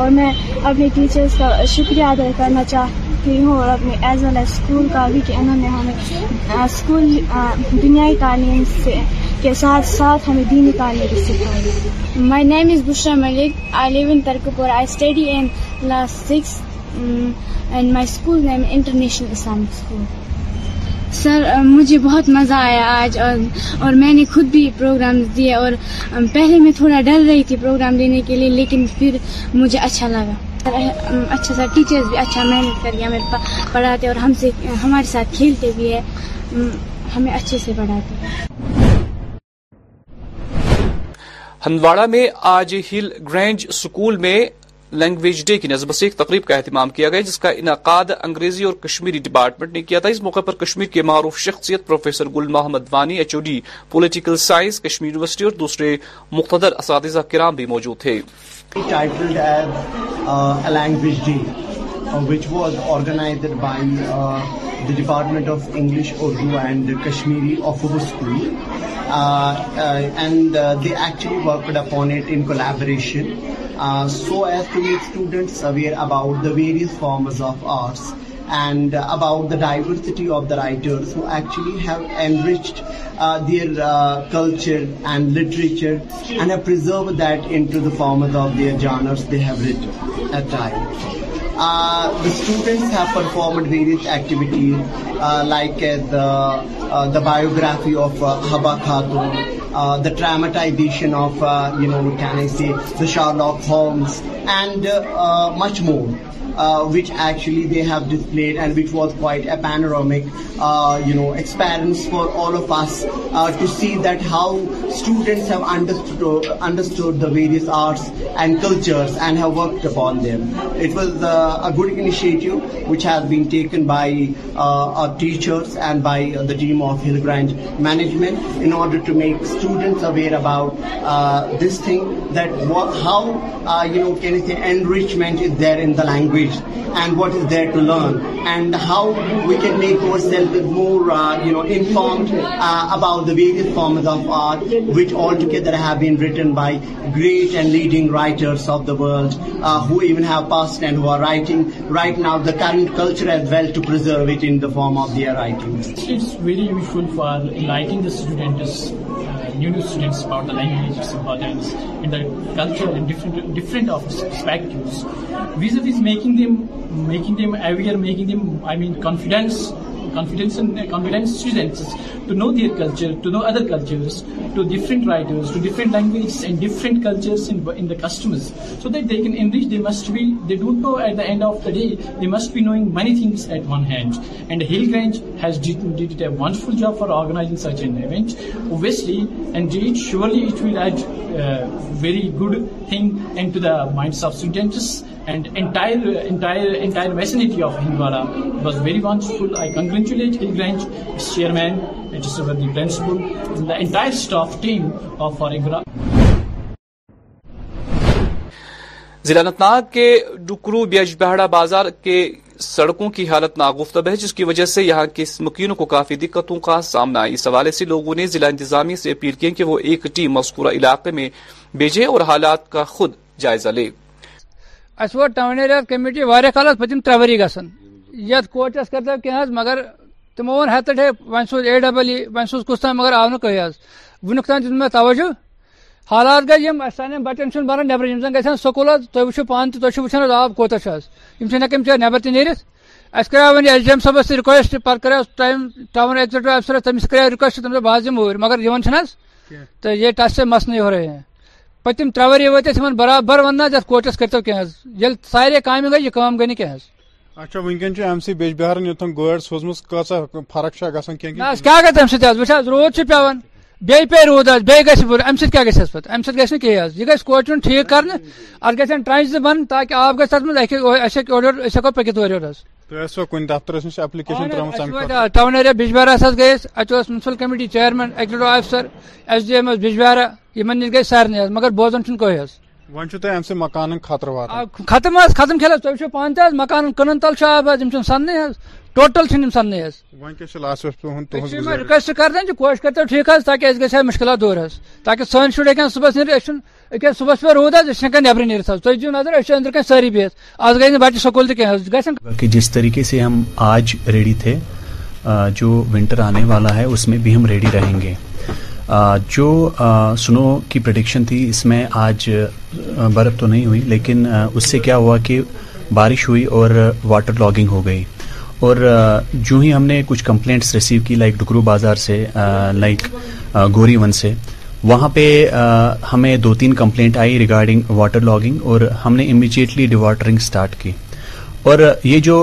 اور میں اپنے ٹیچرس کا شکریہ ادا کرنا چاہتی ہوں اور اپنے ایز ویل ایز اسکول کا بھی کہ انہوں نے ہمیں اسکول دنیائی تعلیم سے کے ساتھ ساتھ ہمیں دینی تعلیم بھی سکھائی name is Bushra Malik I live in Tarkpur I study in class six and my school name international Islamic school sir مجھے بہت مزہ آیا آج اور اور میں نے خود بھی پروگرام دیے اور um, پہلے میں تھوڑا ڈر رہی تھی پروگرام دینے کے لیے لیکن پھر مجھے اچھا لگا um, اچھا سر ٹیچرز بھی اچھا محنت کر کے ہمیں پڑھاتے اور ہم سے ہمارے ساتھ کھیلتے بھی ہے um, ہمیں اچھے سے پڑھاتے ہندواڑہ میں آج ہل گرینج میں لینگویج ڈے کی نظب سے ایک تقریب کا اہتمام کیا گیا جس کا انعقاد انگریزی اور کشمیری ڈپارٹمنٹ نے کیا تھا اس موقع پر کشمیر کے معروف شخصیت professor Gul Mohammad Wani H O D political science Kashmir university اور دوسرے مقتدر اساتذہ کرام بھی موجود تھے Uh, which was organized by uh, the Department of English, Urdu and Kashmiri of our school. Uh, and they actually worked upon it in collaboration so as to make students aware about the various forms of arts. And about the diversity of the the details of their genres activities like the biography Haba Khatoon the dramatisation shawl of homes and more Uh, which actually they have displayed, and which was quite a panoramic uh, experience for all of us uh, to see that how students have understood the various arts and cultures and have worked upon them. It was a good initiative which has been taken by our teachers and by the team of Hillgrant management in order to make students aware about this thing, that how can I say enrichment is there in the language and what is there to learn, and how we can make ourselves more uh, informed uh, about the various forms of art which altogether have been written by great and leading writers of the world uh, who even have passed and who are writing right now the current culture as well to preserve it in the form of their writings. It's very useful for enlightening the students languages آفپیکٹوز ways of making them making them aware making them I mean confidence Confidence students to know their culture, to know other cultures, to different writers, to different languages and different cultures in the customers, so that they can enrich. They don't know at the end of the day, they must be knowing many things at one hand. And Hillgrange has did a wonderful job for organizing such an event, obviously, and surely it will add a uh, very good thing into the minds of students. and entire entire entire vicinity of Hindwara was very wonderful. I congratulate Hillgrange, its chairman, its the principal, and the entire staff team of Hindwara. ضلع انت ناگ کے ڈکرو بیج بہڑا بازار کے سڑکوں کی حالت ناگفتب ہے جس کی وجہ سے یہاں کے مکینوں کو کافی دقتوں کا سامنا ہے اس حوالے سے لوگوں نے ضلع انتظامیہ سے اپیل کی کہ وہ ایک ٹیم مذکورہ علاقے میں بھیجے اور حالات کا خود جائزہ لے اس وقت ٹاؤن ایریا کمیٹی وار کال پتم ترے وری گھن یت کوچس کر دیا کی مگر تمو ون ہتھ ہے ون سوز اے ڈبل ای ون سوز کس تم مگر آو نا نیز ونیک تین دن میں توجہ حالات گئی ہم سان بچن چھ بنان نبر یم زن گھن سکول تھی وچو پان تو تھی وچان آب کوتا ہم ہم چھ نبر تہ نیرت اس کرا ون ایس ڈی ایم صبس رکویسٹ پہ کرا ٹائم ٹاؤن ایگزیکٹو افسر تمس کرا رکویسٹ تم دہ بہت دن اوور مگر یہ تو یہ ٹس سے مس ہو رہے ہیں پتم ترے وری وات اس برابر وننا جس کوٹس کرتو کی یل سارے کام گئی یہ کام گئی کہ اس اچھا ونکن ایم سی بیج بہار نتن گورڈ سوزمس کسا فرق چھ گسن کہ کیا گت ایم سی تہ اس وٹھ روڈ چھ پیون بیٚیہِ پیٚیہِ روٗد حظ بیٚیہِ گژھِ بُرٕ اَمہِ سۭتۍ کیاہ گژھِ اَسہِ پَتہٕ اَمہِ سۭتۍ گژھِ نہٕ کیٚنٛہہ حظ یہِ گژھِ کوچُن ٹھیٖک کرنہٕ اَتھ گژھن ٹرٛنچ زٕ بَنٕنۍ تاکہِ آب گژھِ تَتھ منٛز اَسہِ ہیٚکہِ اورٕ یورٕ أسۍ ہیٚکو پٔکِتھ اورٕ یورٕ حظ کُنہِ دفترس نِش ایپلِکیشن ٹاوُن ایریا بِجبارہس حظ گٔیے اَسہِ اَتہِ اوس municipal committee chairman executive officer S D M حظ بِجبارہ یِمن نِش گٔے سارنٕے حظ مگر بوزان چھُنہٕ کٕہٕنۍ حظ وۄنۍ چھُو تۄہہِ اَمہِ سۭتۍ مکانن خطرٕ واتان ختم حظ ختم کھیل حظ تُہۍ وٕچھو پانہٕ تہِ حظ مکانن کٕنن تل چھُ آب حظ یِم چھِنہٕ سَننٕے حظ ٹوٹل سمجھنے رکویسٹ کر دیں کوشش کرتے ٹھیک ہے تاکہ اس گھر مشکلات دور ہے تاکہ سن شر ہاں صبح نیے صبح پہ رود ہاں نبر نیت تھی دیو نظر اچھے اندر کن ساری بہت آج گئی بچے سکول تک گھنٹے جس طریقے سے ہم آج ریڈی تھے جو ونٹر آنے والا ہے اس میں بھی ہم ریڈی رہیں گے جو سنو کی پریڈکشن تھی اس میں آج برف تو نہیں ہوئی لیکن اس سے کیا ہوا کہ بارش ہوئی اور واٹر لاگنگ ہو گئی اور جو ہی ہم نے کچھ کمپلینٹس ریسیو کی لائک ڈکرو بازار سے لائک گوری ون سے وہاں پہ ہمیں دو تین کمپلینٹ آئی ریگارڈنگ واٹر لاگنگ اور ہم نے امیجیٹلی ڈیواٹرنگ اسٹارٹ کی اور یہ جو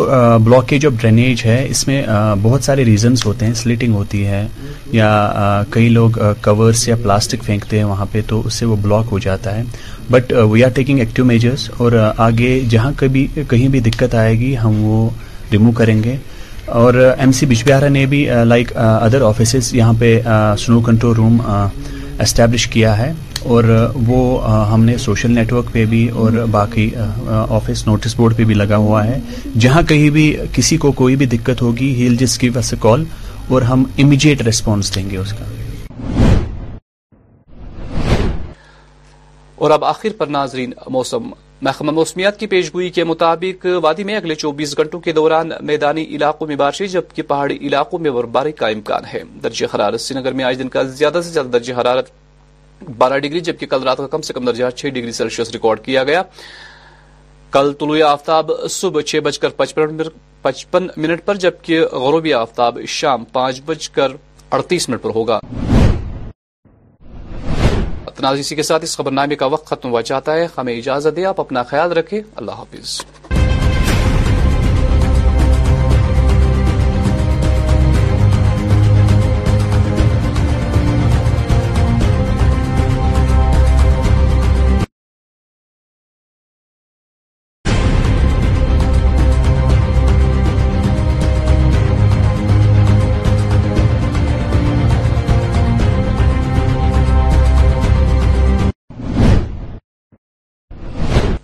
بلاکیج آف ڈرینیج ہے اس میں بہت سارے ریزنز ہوتے ہیں سلیٹنگ ہوتی ہے یا کئی لوگ کورس یا پلاسٹک پھینکتے ہیں وہاں پہ تو اس سے وہ بلاک ہو جاتا ہے but we are taking active measures اور آگے جہاں کبھی کہیں بھی دقت آئے گی ہم وہ ریمو کریں گے اور ایم سی بجبارا نے بھی لائک ادر آفیسز یہاں پہ سنو کنٹرول روم اسٹیبلش کیا ہے اور وہ ہم نے سوشل نیٹورک پہ بھی اور باقی آفس نوٹس بورڈ پہ بھی لگا ہوا ہے جہاں کہیں بھی کسی کو کوئی بھی دقت ہوگی ہیل جس کی وجہ سے کال اور ہم امیڈیٹ ریسپانس دیں گے اس کا اور اب آخر پر ناظرین موسم محکمہ موسمیات کی پیشگوئی کے مطابق وادی میں اگلے چوبیس گھنٹوں کے دوران میدانی علاقوں میں بارشیں جبکہ پہاڑی علاقوں میں برفباری کا امکان ہے درجہ حرارت سری نگر میں آج دن کا زیادہ سے زیادہ درجہ حرارت بارہ ڈگری جبکہ کل رات کا کم سے کم درجہ چھ ڈگری سیلسیس ریکارڈ کیا گیا کل طلوع آفتاب صبح چھ بج کر پچپن منٹ پر جبکہ غروبی آفتاب شام پانچ بج کر اڑتیس منٹ پر ہوگا تنازیسی کے ساتھ اس خبر نامے کا وقت ختم ہوا چاہتا ہے ہمیں اجازت دے آپ اپنا خیال رکھیں اللہ حافظ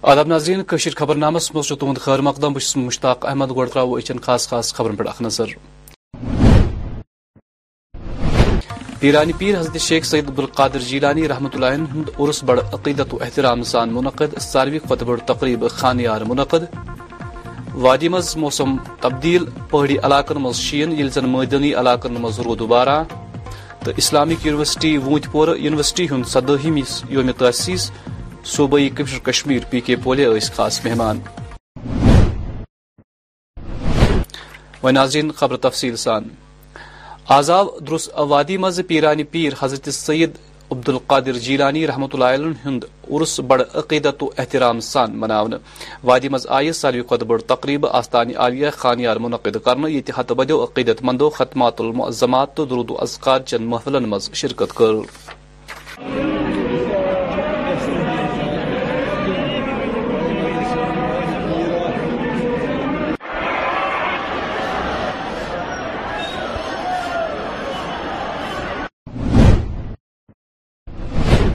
آداب ناظرین خبر نامس مز تہد خیر مقدم بس مشتاق احمد گو ترو اچن خاص خاص خبرن پہ نظر پیرانی پیر حضرت شیخ سید عبدالقادر جیلانی ری رحمۃ اللہ عرس بڑ عقیدت و احترام سان منعقد ساروی کھت بڑ تقریب خانیار منعقد وادی مز موسم تبدیل پہاڑی علاقن مز شین یل زن میدنی علاقن مز رود دوبارہ تو Islamic university Awantipora university ہند صدی یوم تاسیس صوبائی کمشنر کشمیر پی کے پولے اس خاص مہمان و ناظرین خبر تفصیل سان آزاد درس وادی مز پیران پیر حضرت عبد عبدالقادر جیلانی رحمۃ اللہ ہند عرس بڑ عقیدت و احترام سان مناون وادی مز آئی ساروی بڑ تقریب آستانی عالیہ خانیار منعقد کرنے یہ بدیو عقیدت مندو ختمات المعظمات تو درود و اذکار محفلن مز شرکت کر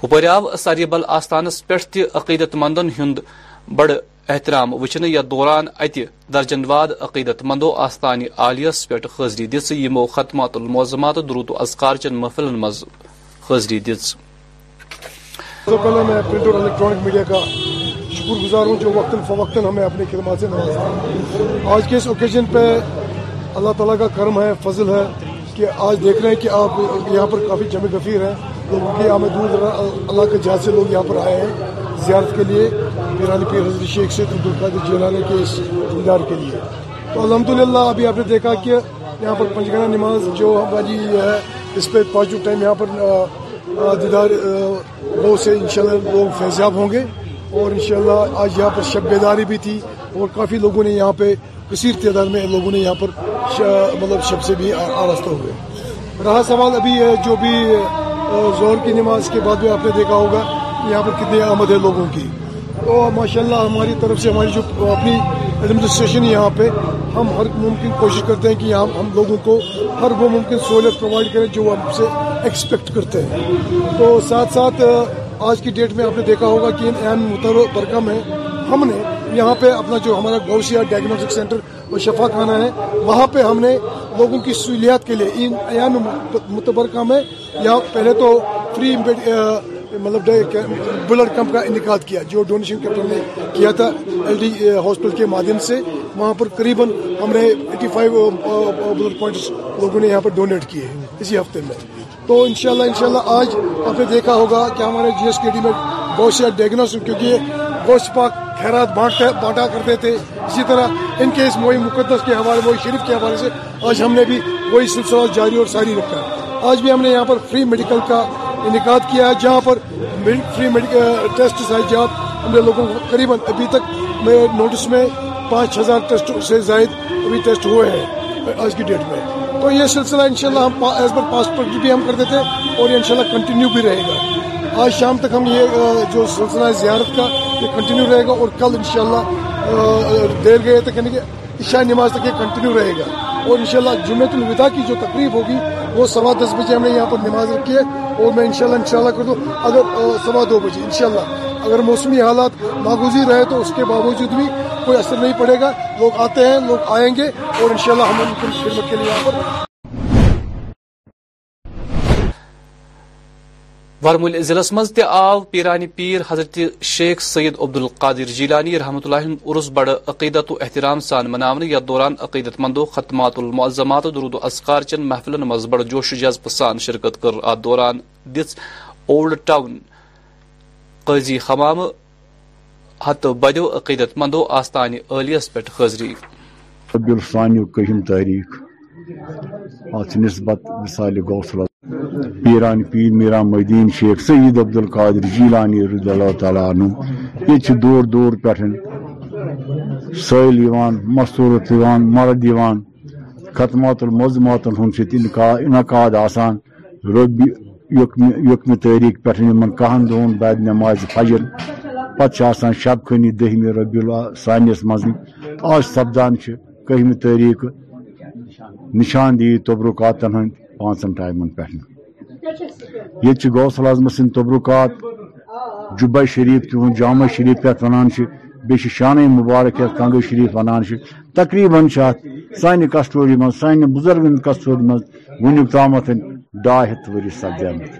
ہپر آو سربل آستانس پہ عقیدت مندن ہند بڑ احترام وچن یا دوران ات درجن واد عقیدت مندو آستانی عالیہس پہ حضری یمو ختمات الموزمات درود و ازکار چن محفل مز حضری د سب سے پہلے میں پرنٹ اور الیکٹرانک میڈیا کا شکر گزار ہوں جو وقتاً فوقتاً ہمیں اپنی خدمات سے نوازا آج کے اس اوکیجن پہ اللہ تعالیٰ کا کرم ہے فضل ہے کہ آج دیکھ رہے ہیں کہ آپ یہاں پر کافی جمع گفیر ہیں ہمیں دور دراز اللہ کے جہاز سے لوگ یہاں پر آئے ہیں زیارت کے لیے پیرانی پیر حضرت شیخ سے عبدالقاد جیلانے کے اس دیدار کے لیے تو الحمد للہ ابھی آپ نے دیکھا کہ یہاں پر پنجگانہ نماز جو ہماری ہے اس پہ پازیٹو ٹائم یہاں پر دیدار وہ سے ان شاء اللہ لوگ فیضیاب ہوں گے اور ان شاء اللہ آج یہاں پر شب بیداری بھی تھی اور کافی لوگوں نے یہاں پہ کثیر تعداد میں لوگوں نے یہاں پر مطلب شب سے بھی آراستہ ہوئے رہا سوال ابھی ہے جو بھی اور زہر کی نماز کے بعد بھی آپ نے دیکھا ہوگا یہاں پر کتنی آمد ہے لوگوں کی تو ماشاء اللہ ہماری طرف سے ہماری جو اپنی ایڈمنسٹریشن یہاں پہ ہم ہر ممکن کوشش کرتے ہیں کہ ہم لوگوں کو ہر وہ ممکن سہولت پرووائڈ کریں جو ہم سے ایکسپیکٹ کرتے ہیں تو ساتھ ساتھ آج کی ڈیٹ میں آپ نے دیکھا ہوگا کہ ان اہم ورکہ میں ہم نے یہاں پہ اپنا جو ہمارا گوشیا ڈائگنوسٹک سینٹر اور خانہ ہے وہاں پہ ہم نے لوگوں کی سہولیات کے لیے ان متبر کام ہے یا پہلے تو فری مطلب بلڈ کیمپ کا انعقاد کیا جو ڈونیشن کیمپ ہم نے کیا تھا ایل ڈی ہاسپٹل کے مادھیم سے وہاں پر قریباً ہم نے ایٹی فائیو بلڈ پوائنٹس لوگوں نے یہاں پر ڈونیٹ کیے ہیں اسی ہفتے میں تو انشاءاللہ انشاءاللہ آج آپ نے دیکھا ہوگا کہ ہمارے جی ایس کے ڈی میں بہت سے ڈائگنوس کیونکہ بہت پاک خیرات بانٹا, بانٹا کرتے تھے اسی طرح ان کے اس موئی مقدس کے حوالے موئی شریف کے حوالے سے آج ہم نے بھی وہی سلسلہ جاری اور ساری رکھا ہے آج بھی ہم نے یہاں پر فری میڈیکل کا انعقاد کیا ہے جہاں پر فری میڈیکل ٹیسٹ جہاں ہم نے لوگوں کو قریب ابھی تک میں نوٹس میں پانچ ہزار ٹیسٹ سے زائد ابھی ٹیسٹ ہوئے ہیں آج کی ڈیٹ میں تو یہ سلسلہ ان شاء اللہ ہم ایز پر پاسپورٹ بھی ہم کرتے تھے اور ان شاء اللہ کنٹینیو بھی رہے گا آج شام تک ہم یہ جو سلسلہ ہے زیارت کا یہ کنٹینیو رہے گا اور کل انشاءاللہ دیر گئے تک یعنی کہ عشاء نماز تک یہ کنٹینیو رہے گا اور انشاءاللہ جمعہ جمعۃ الوداع کی جو تقریب ہوگی وہ سوا دس بجے ہم نے یہاں پر نماز رکھی ہے اور میں انشاءاللہ انشاءاللہ کر دوں اگر سوا دو بجے انشاءاللہ اگر موسمی حالات ناگزیر رہے تو اس کے باوجود بھی کوئی اثر نہیں پڑے گا لوگ آتے ہیں لوگ آئیں گے اور انشاءاللہ ہم ان کی خدمت کے لیے یہاں پر ورمول ضلع آو پیران پیر حضرت شیخ سید عبد القادر جیلانی رحمۃ اللہ ہند عرس بڑ عقیدت و احترام سان منہ یت دوران عقیدت مندو ختمات المعظمات و درود و اضکار چن محفلن مز بڑ جوش و جذبہ سان شرکت کر ات دوران دس اولڈ ٹاؤن قزی حمامہ ہت بدو عقیدت مندو آستان عالیس پہ تاریخ نسبت مثال پاضری پیران پیر میرا مدین شیخ سعید عبد القادر جیلانی رضی اللہ تعالیٰ عنہ یہ دور دور پہ سیل مصورت مرد مرد المضمات انعقاد آسان انعقاد آکم تاریخ پہ کہن دون بعد نماز فجر پتان شب خنی دہم ربی سانس مز آج سپدان کہم تاریخ نشاندید تبرکاتن ہند پانچن ٹائم پہ یہ سل اعظم سند تبرکات جب شریف پہ جامعہ شریف پہ وان شانہ مبارک یعنی کنگو شریف و تقریباً اتھ سانہ کسٹوری مانے بزرگ کسٹوری مجھ وامت ڈا ہتھری سپدیمت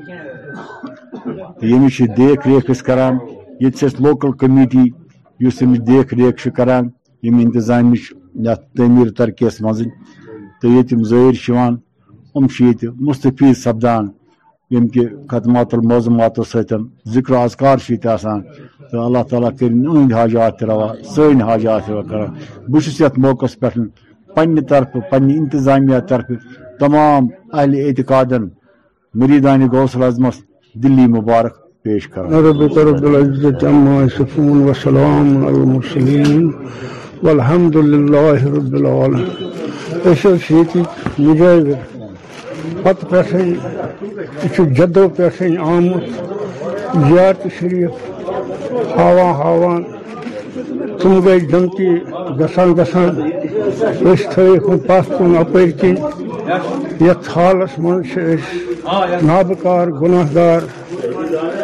یمی کی دیخ ریخ كران یتھ لوكل كمیٹی یس ایم دی ریخ كرانتظام یعنی تعمیر ترقی یس مزہ یم زر مستفی سپدان یعنی کہ خدمات الموزمات سن ذکر اذکار تو اللہ تعالیٰ کرد حاجات سن حاجات کرا بس یت موقع پہ پنہ طرف پنہ انتظامیہ طرف تمام اہل اعتقاد مریدان غوث اعظمس دلی مبارک پیش کر پ جدو پیٹ آمت زیارت شريف تم گئی جنتی گسان گسان اس گھسان پاس کن اپر کن یت حالس مجھے ناب كار گناہ دار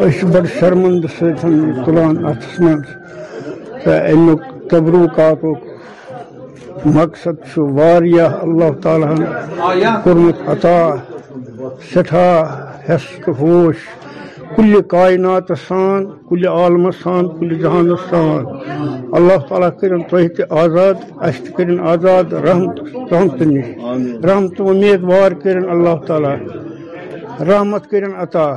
اس بڑ شرمند سلان اتر مزہ امی تبرو كات مقصد اللہ تعالیٰ کورمت عطا سٹھا حیس تو ہوش کل کائنات سان کل عالم سان کل جہان سان اللہ تعالیٰ کر آزاد اس کرن آزاد رحمت قنت نش رحمت وار کرن اللہ تعالیٰ رحمت کرن عطا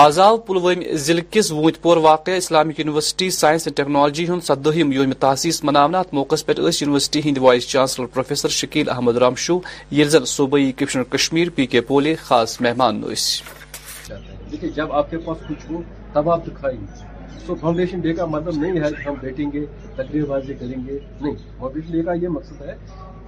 آزاو پلوم ضلع کس وونت پور واقع Islamic university science and technology ہند سدہم یوم تاسیس مناونا ات موقع پہ یونیورسٹی ہند vice chancellor professor Shakeel Ahmad Ramshoo یل زن صوبائی کمشنر کشمیر پی کے پولے خاص مہمان نویس جب آپ کے پاس کچھ ہو تب آپ دکھائیں سو فاؤنڈیشن ڈے کا مطلب نہیں ہے ہم بیٹھیں گے تقریر بازی کریں گے نہیں فاؤنڈیشن ڈے کا یہ مقصد ہے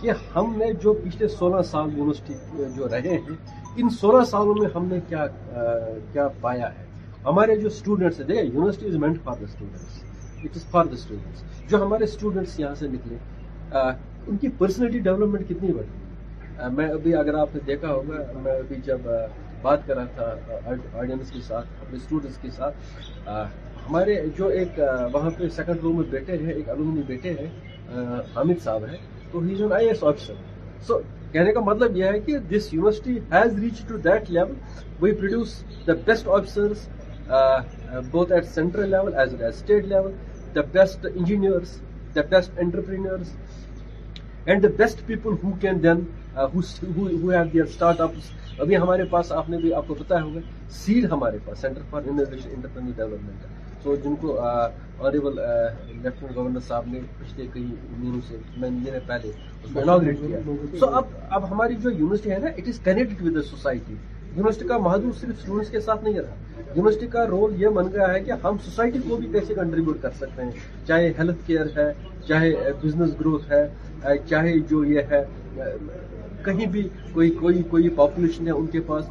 کہ ہم نے جو پچھلے سولہ سال یونیورسٹی جو رہے ہیں ان سولہ سالوں میں ہم نے کیا پایا ہے ہمارے جو ہیں دیکھیں یونیورسٹی جو ہمارے یہاں سے نکلے ان کی پرسنالٹی ڈیولپمنٹ کتنی بڑھ گئی میں ابھی اگر آپ نے دیکھا ہوگا میں ابھی جب بات کر رہا تھا آڈینس کے ساتھ اپنے اسٹوڈنٹس کے ساتھ ہمارے جو ایک وہاں پہ سیکنڈ روم میں بیٹے ہیں ایک علومنی بیٹے ہیں حامد صاحب ہے تو ہی آئی ایس آپشن سو کہنے کا مطلب یہ ہے کہ this university has reach to that level we produce the best officers both at central level as well as state level the best engineers the best entrepreneurs and the best people who can then have their startups ابھی ہمارے پاس آپ نے بھی آپ کو بتایا ہوگا cell ہمارے پاس centre for innovation entrepreneur development جن کو آنریبل لیفٹنٹ گورنر صاحب نے پچھلے کئی مہینوں سے مہینے پہلے سو اب اب ہماری جو یونیورسٹی ہے نا it is connected with the society university کا محدود صرف اسٹوڈنٹس کے ساتھ نہیں رہا یونیورسٹی کا رول یہ بن گیا ہے کہ ہم سوسائٹی کو بھی کیسے کنٹریبیوٹ کر سکتے ہیں چاہے ہیلتھ کیئر ہے چاہے بزنس uh, گروتھ ہے uh, چاہے جو یہ ہے uh, کہیں بھی کوئی کوئی کوئی پاپولیشن ہے ان کے پاس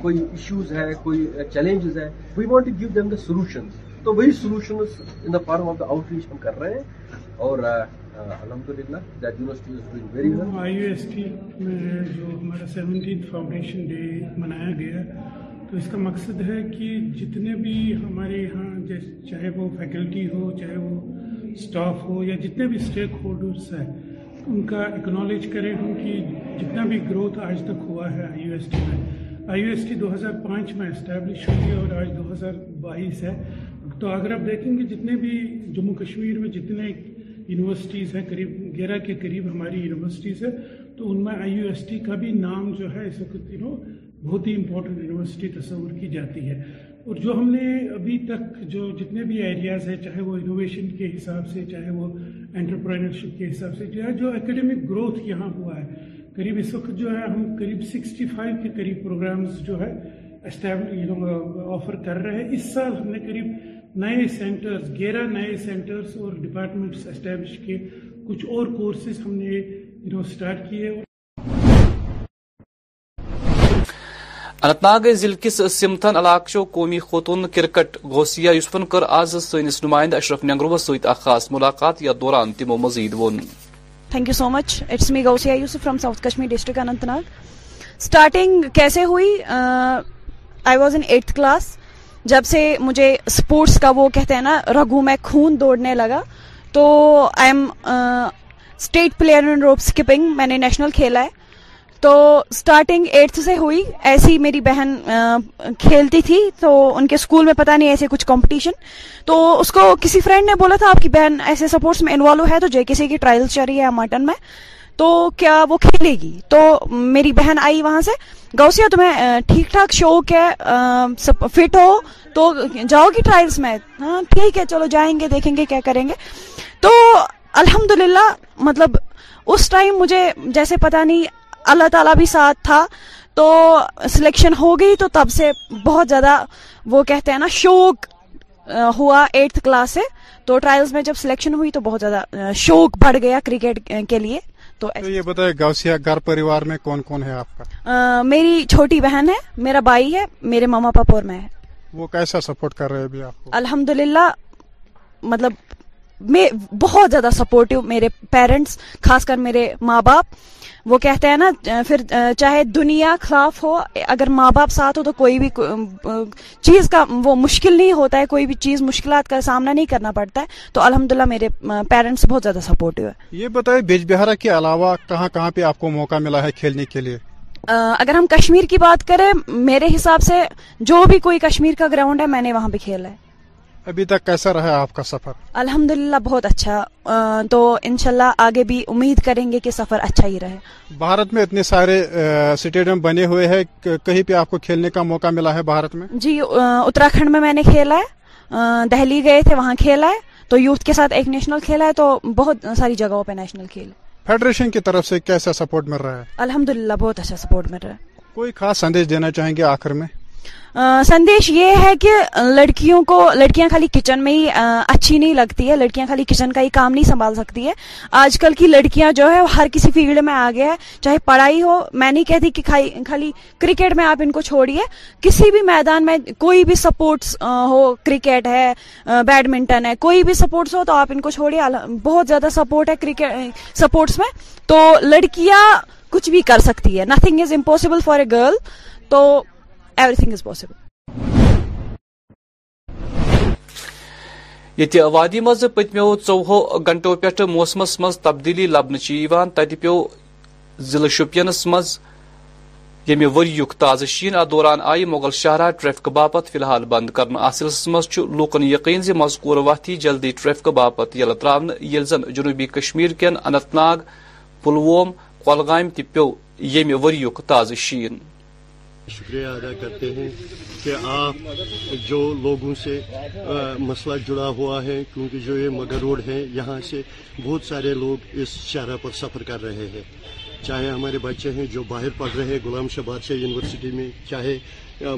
کوئی ایشوز ہے کوئی چیلنجز ہے we want to give them the solutions تو وہی solution in the form of the outreach ہم کر رہے ہیں اور الحمد للہ that university is doing very well I U S T میں جو ہمارا سیونٹین فاؤنڈیشن ڈے منایا گیا تو اس کا مقصد ہے کہ جتنے بھی ہمارے یہاں چاہے وہ فیکلٹی ہو چاہے وہ سٹاف ہو یا جتنے بھی سٹیک ہولڈرز ہیں ان کا اکنالج کریں ہم کہ جتنا بھی گروتھ آج تک ہوا ہے آئی یو ایس ٹی میں آئی یو ایس ٹی دو ہزار پانچ میں اسٹیبلش ہوئی اور آج دو ہزار بائیس ہے تو اگر آپ دیکھیں گے جتنے بھی جموں کشمیر میں جتنے یونیورسٹیز ہیں قریب گیرہ کے قریب ہماری یونیورسٹیز ہے تو ان میں آئی یو ایس ٹی کا بھی نام جو ہے اس وقت نو بہت ہی امپورٹنٹ یونیورسٹی تصور کی جاتی ہے اور جو ہم نے ابھی تک جو جتنے بھی ایریاز ہیں چاہے وہ انوویشن کے حساب سے چاہے وہ انٹرپرینرشپ کے حساب سے چاہے جو اکیڈیمک گروتھ یہاں ہوا ہے قریب اس وقت جو ہے ہم قریب سکسٹی فائیو کے قریب پروگرامز جو ہے اسٹیبل آفر کر رہے ہیں اس سال ہم نے قریب نئے سینٹرز گیرہ نئے سینٹرز اور ڈپارٹمنٹس اسٹیبلش کیے کچھ اور کورسز ہم نے یو نو اسٹارٹ کیے اور انت ناگ ضلع کس سمتھن علاقہ قومی خوتون کرکٹ گوسیا یوسفن کر آز سنس نمائندہ اشرف نگروس ست خاص ملاقات یا دوران تمو مزید وون thank you so much it's me Ghousia Yousuf from south Kashmir district Anantnag starting کیسے ہوئی I was in eight class جب سے مجھے اسپورٹس کا وہ کہتے ہیں نا رگو میں خون دوڑنے لگا تو I am state player in rope skipping میں نے نیشنل کھیلا ہے تو اسٹارٹنگ ایٹتھ سے ہوئی ایسی میری بہن کھیلتی تھی تو ان کے اسکول میں پتا نہیں ایسے کچھ کمپٹیشن تو اس کو کسی فرینڈ نے بولا تھا آپ کی بہن ایسے سپورٹس میں انوالو ہے تو جے کسی کی ٹرائلس ہے مٹن میں تو کیا وہ کھیلے گی تو میری بہن آئی وہاں سے گوسیا تمہیں ٹھیک ٹھاک شوق ہے فٹ ہو تو جاؤ گی ٹرائلس میں ہاں ٹھیک ہے چلو جائیں گے دیکھیں گے کیا کریں گے تو الحمد مطلب اس ٹائم مجھے جیسے پتہ نہیں اللہ تعالیٰ بھی ساتھ تھا تو سلیکشن ہو گئی تو تب سے بہت زیادہ وہ کہتے ہیں نا شوق ہوا ایٹھ کلاس سے تو ٹرائلز میں جب سلیکشن ہوئی تو بہت زیادہ شوق بڑھ گیا کرکٹ کے لیے تو یہ بتائے گوسیا گھر پریوار میں کون کون ہے آپ کا میری چھوٹی بہن ہے میرا بھائی ہے میرے ماما پاپا اور میں وہ کیسا سپورٹ کر رہے الحمد للہ مطلب میں بہت زیادہ سپورٹو میرے پیرنٹس خاص کر میرے ماں باپ وہ کہتے ہیں نا پھر چاہے دنیا خلاف ہو اگر ماں باپ ساتھ ہو تو کوئی بھی چیز کا وہ مشکل نہیں ہوتا ہے کوئی بھی چیز مشکلات کا سامنا نہیں کرنا پڑتا ہے تو الحمدللہ میرے پیرنٹس بہت زیادہ سپورٹیو ہے یہ بتائے بیج بہارہ کے علاوہ کہاں کہاں پہ آپ کو موقع ملا ہے کھیلنے کے لیے اگر ہم کشمیر کی بات کریں میرے حساب سے جو بھی کوئی کشمیر کا گراؤنڈ ہے میں نے وہاں پہ کھیلا ہے ابھی تک کیسا رہا آپ کا سفر الحمد للہ بہت اچھا تو ان شاء اللہ آگے بھی امید کریں گے کہ سفر اچھا ہی رہے بھارت میں اتنے سارے اسٹیڈیم بنے ہوئے ہیں کہیں پہ آپ کو کھیلنے کا موقع ملا ہے بھارت میں جی اتراکھنڈ میں میں نے کھیلا ہے دہلی گئے تھے وہاں کھیلا ہے تو یوتھ کے ساتھ ایک نیشنل کھیلا ہے تو بہت ساری جگہوں پہ نیشنل کھیل فیڈریشن کی طرف سے کیسا سپورٹ مل رہا ہے الحمد للہ بہت اچھا سپورٹ مل رہا ہے کوئی خاص سندیش دینا چاہیں گے آخر میں سندیش یہ ہے کہ لڑکیوں کو لڑکیاں خالی کچن میں ہی اچھی نہیں لگتی ہے لڑکیاں خالی کچن کا ہی کام نہیں سنبھال سکتی ہے آج کل کی لڑکیاں جو ہے ہر کسی فیلڈ میں آ گیا ہے چاہے پڑھائی ہو میں نہیں کہتی کہ خالی کرکٹ میں آپ ان کو چھوڑیے کسی بھی میدان میں کوئی بھی سپورٹس ہو کرکٹ ہے بیڈمنٹن ہے کوئی بھی سپورٹس ہو تو آپ ان کو چھوڑیے بہت زیادہ سپورٹ ہے کرکٹ سپورٹس میں تو لڑکیاں کچھ بھی کر سکتی ہے nothing is impossible for a girl تو وادی مز پتم گھنٹو گنٹو موسمس مز تبدیلی لبن تتہ پیو ضلع شپینس مزید وریک تازہ شین ات دوران آئی مغل شاہراہ ٹریفک باپت فی الحال بند مز لوکن یقین زی مذکور ہی جلدی ٹریفک یل تر جنوبی کشمیر کین انت ناگ پلووم تہ كلگامہ تی وریک تازہ شین شکریہ ادا کرتے ہیں کہ آپ جو لوگوں سے مسئلہ جڑا ہوا ہے کیونکہ جو یہ مگر روڈ ہیں یہاں سے بہت سارے لوگ اس شہرہ پر سفر کر رہے ہیں چاہے ہمارے بچے ہیں جو باہر پڑھ رہے ہیں غلام شہباد سے یونیورسٹی میں چاہے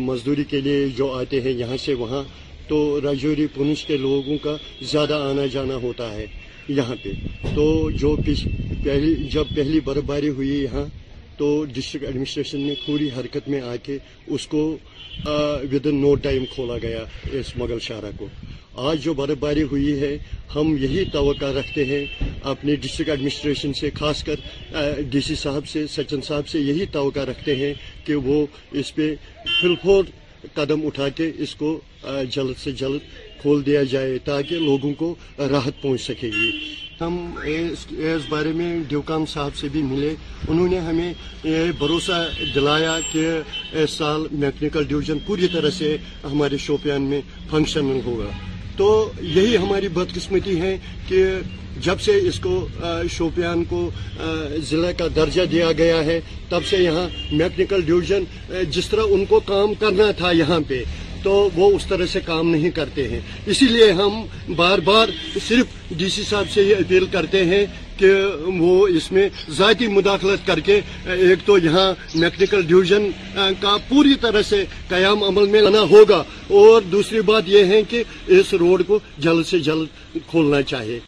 مزدوری کے لیے جو آتے ہیں یہاں سے وہاں تو راجوری پونچھ کے لوگوں کا زیادہ آنا جانا ہوتا ہے یہاں پہ تو جو پہلی برف باری ہوئی یہاں تو ڈسٹرکٹ ایڈمنسٹریشن نے پوری حرکت میں آ کے اس کو ود ان نو ٹائم کھولا گیا اس مغل شاہراہ کو آج جو برف باری ہوئی ہے ہم یہی توقع رکھتے ہیں اپنے ڈسٹرکٹ ایڈمنسٹریشن سے خاص کر ڈی سی صاحب سے سچن صاحب سے یہی توقع رکھتے ہیں کہ وہ اس پہ فلفور قدم اٹھا کے اس کو جلد سے جلد کھول دیا جائے تاکہ لوگوں کو راحت پہنچ سکے گی ہم اس بارے میں ڈیوکام صاحب سے بھی ملے انہوں نے ہمیں یہ بھروسہ دلایا کہ اس سال میکنیکل ڈویژن پوری طرح سے ہمارے شوپیان میں فنکشنل ہوگا تو یہی ہماری بدقسمتی ہے کہ جب سے اس کو شوپیان کو ضلع کا درجہ دیا گیا ہے تب سے یہاں میکنیکل ڈویژن جس طرح ان کو کام کرنا تھا یہاں پہ تو وہ اس طرح سے کام نہیں کرتے ہیں اسی لیے ہم بار بار صرف ڈی سی صاحب سے یہ اپیل کرتے ہیں کہ وہ اس میں ذاتی مداخلت کر کے ایک تو یہاں میکنیکل ڈویژن کا پوری طرح سے قیام عمل میں لانا ہوگا اور دوسری بات یہ ہے کہ اس روڈ کو جلد سے جلد کھولنا چاہیے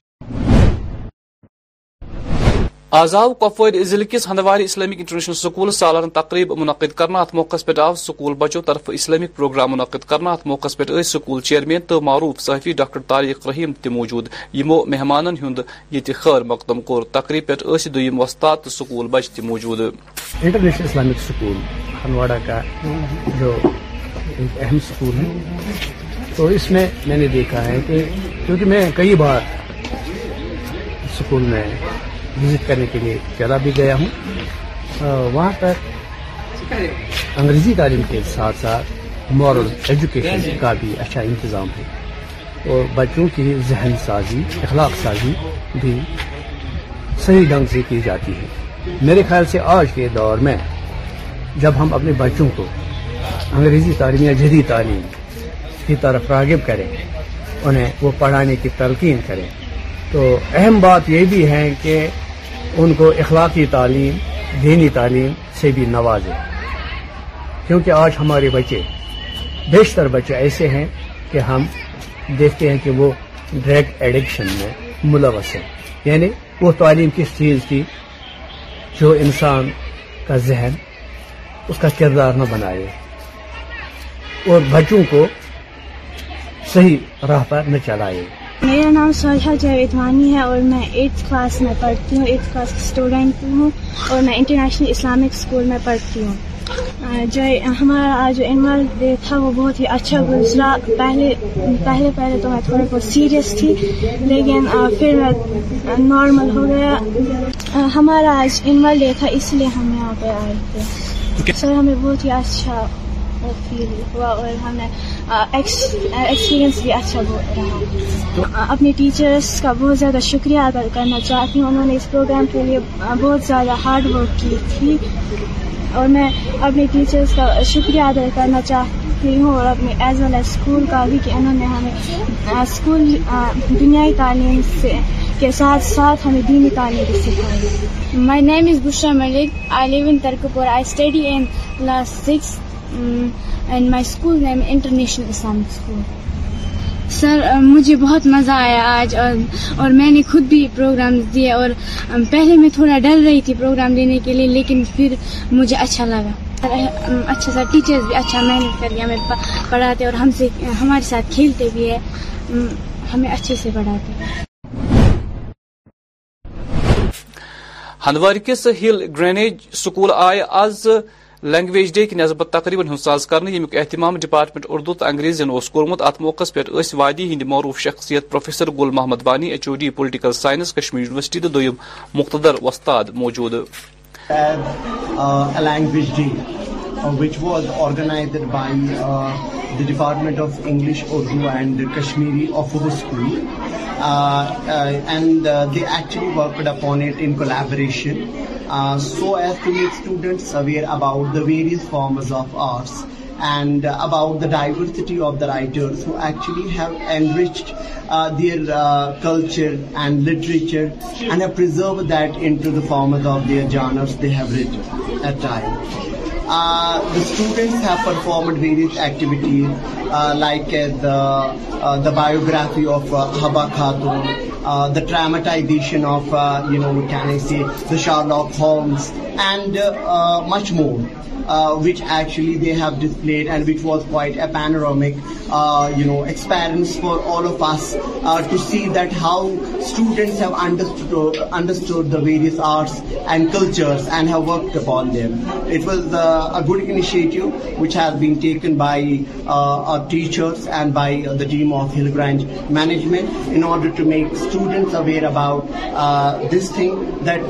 آز آو کپوار ضلع کس ہندوار اسلامک انٹرنیشنل سکول سالانہ تقریب منعقد کرنا ات موقع پہ آو سکول بچوں طرف اسلامک پروگرام منعقد کرنا ات موقع پہ سکول چیئرمین تو معروف صحافی ڈاکٹر طارق رحیم موجود یمو مہمان ہند خیر مقدم کور تقریب پہ دم وستاد تو سکول موجود توجود اسلامک وزٹ کرنے کے لیے چلا بھی گیا ہوں وہاں پر انگریزی تعلیم کے ساتھ ساتھ مورل ایجوکیشن کا بھی اچھا انتظام ہے اور بچوں کی ذہن سازی اخلاق سازی بھی صحیح ڈھنگ سے کی جاتی ہے میرے خیال سے آج کے دور میں جب ہم اپنے بچوں کو انگریزی تعلیم یا جدید تعلیم کی طرف راغب کریں انہیں وہ پڑھانے کی تلقین کریں تو اہم بات یہ بھی ہے کہ ان کو اخلاقی تعلیم دینی تعلیم سے بھی نوازے کیونکہ آج ہمارے بچے بیشتر بچے ایسے ہیں کہ ہم دیکھتے ہیں کہ وہ ڈرگ ایڈکشن میں ملوث ہیں یعنی وہ تعلیم کس چیز کی جو انسان کا ذہن اس کا کردار نہ بنائے اور بچوں کو صحیح راہ پر نہ چلائے میرا نام سارجھا جاویدوانی ہے اور میں ایٹتھ کلاس میں پڑھتی ہوں ایٹتھ کلاس کی اسٹوڈنٹ ہوں اور میں انٹرنیشنل اسلامک اسکول میں پڑھتی ہوں جو ہمارا آج جو اینول ڈے تھا وہ بہت ہی اچھا گزرا پہلے پہلے پہلے تو میں تھوڑا بہت سیریس تھی لیکن پھر میں نارمل ہو گیا ہمارا آج انول ڈے تھا اس لیے ہم یہاں پہ آئے تھے سر ہمیں بہت ہی اچھا فیل ہوا اور ہمیں ایکسپیرینس بھی اچھا رہا اپنے ٹیچرس کا بہت زیادہ شکریہ ادا کرنا چاہتی ہوں انہوں نے اس پروگرام کے لیے بہت زیادہ ہارڈ ورک کی تھی اور میں اپنے ٹیچرس کا شکریہ ادا کرنا چاہتی ہوں اور اپنے ایز ویل ایز اسکول کا بھی کہ انہوں نے ہمیں اسکول دنیائی تعلیم سے کے ساتھ ساتھ ہمیں دینی تعلیم بھی سکھائی my name is Bushra Malik I live in Tarkpur I study in class six and my school name international Islamic sir مجھے بہت مزہ آیا آج اور اور میں نے خود بھی پروگرام دیے اور um, پہلے میں تھوڑا ڈر رہی تھی پروگرام دینے کے لیے لیکن پھر مجھے اچھا لگا اچھا سر ٹیچرز بھی اچھا محنت کر کے ہمیں پڑھاتے اور ہم سے ہمارے ساتھ کھیلتے بھی ہے ہمیں اچھے سے پڑھاتے ہندوار کس ہل گرینیج سکول آئے لینگویج ڈے کی نسبت تقریباً ہند ساز کرنے یو اہتمام ڈپارٹمنٹ اردو تو انگریز اس کورمت ات موقع پہ وادی وادی معروف شخصیت professor Gul Mohammad Wani H O D political science Kashmir university مقتدر وستاد موجود Uh, which was organized by uh, the Department of English, Urdu and Kashmiri of our school. Uh, and they actually worked upon it in collaboration so as to make students aware about the various forms of arts. And about the diversity of the writer and literature and pro that in forms of their genres دیو ریچو have performed various activities لائکرافی آفا خاتون the ٹراماٹائزیشن of نو سی the shawl of homes and more Uh, which actually they have displayed and which was quite a panoramic uh, experience for all of us uh, to see that how students have understood the various arts and cultures and have worked upon them. It was a good initiative which has been taken by our teachers and by the team of Hillgrange management in order to make students aware about this thing, that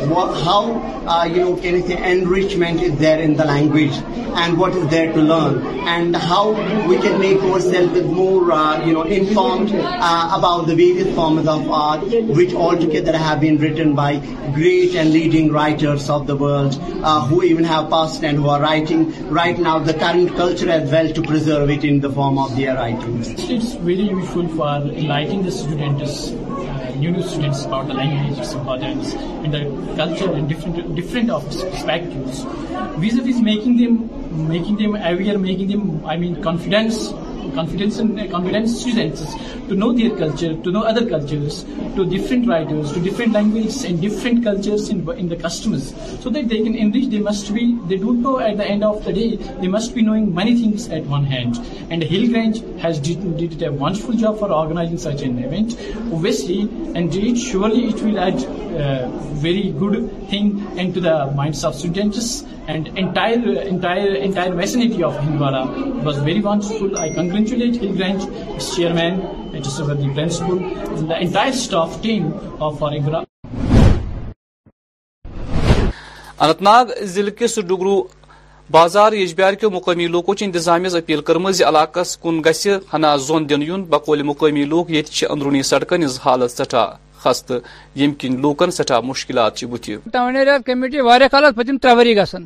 how can I say enrichment is there in the language and what is there to learn, and how we can make ourselves more uh, informed uh, about the various forms of art which altogether have been written by great and leading writers of the world uh, who even have passed and who are writing right now the current culture as well to preserve it in the form of their writings. It's very useful for enlightening the students لینگویجرن different آفپیکٹوز ways of ways making them making them aware making them I mean confidence Confidence students to know their culture, to know other cultures, to different writers, to different languages and different cultures in the customers, so that they can enrich. They don't know at the end of the day, they must be knowing many things at one hand. And Hillgrange has did a wonderful job for organizing such an event, obviously, and surely it will add a uh, very good thing into the minds of students. and entire entire entire vicinity of Hindwara was very wonderful. I congratulate Hilgrange, its chairman, Mr. the principal, and the entire staff team of Farigra. Anatnag Zilkis Dugru بازار یجبیار کے مقامی لوگوں کی انتظامیہ appeal کرمز علاقہ کن گس ہنا زون دن یون بقول مقامی لوگ یہ اندرونی سڑکن از حالت سٹھا خستہ یم کن لوکن سٹھا مشکلات بتھی ٹاؤن ایریا کمیٹی واریہ کال پتم ترے ویری گھنٹہ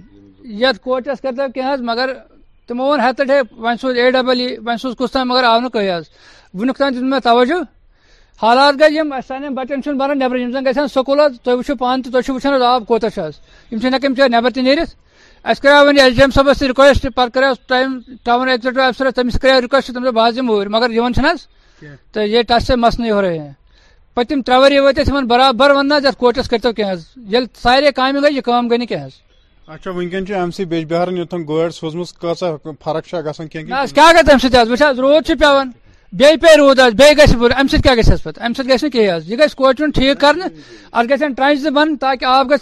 یت کوچس مگر یتھ کچھ ہے ون سوز اے ڈبل ای ون سوز کس تین مگر آو نی ویک تین دن توجہ حالات گیے سان بچن برا نبر جن گا سکول وچو پان تنظیم چاہر تب نیت اِس کرا وی ایس ڈی جی ایم صبح سی رکویسٹ پہ کرا ٹائم ٹاؤن رکویسٹ تم دب بہت دور مگر یہ ٹس مسن پے وری واس برابر ون یتھ کرتو کی سارے کام گئی گئی کی کیا ر پی روز کوچن ٹھیک کرنے اتر گھنٹہ ٹرنچ زی بند تاکہ آب گز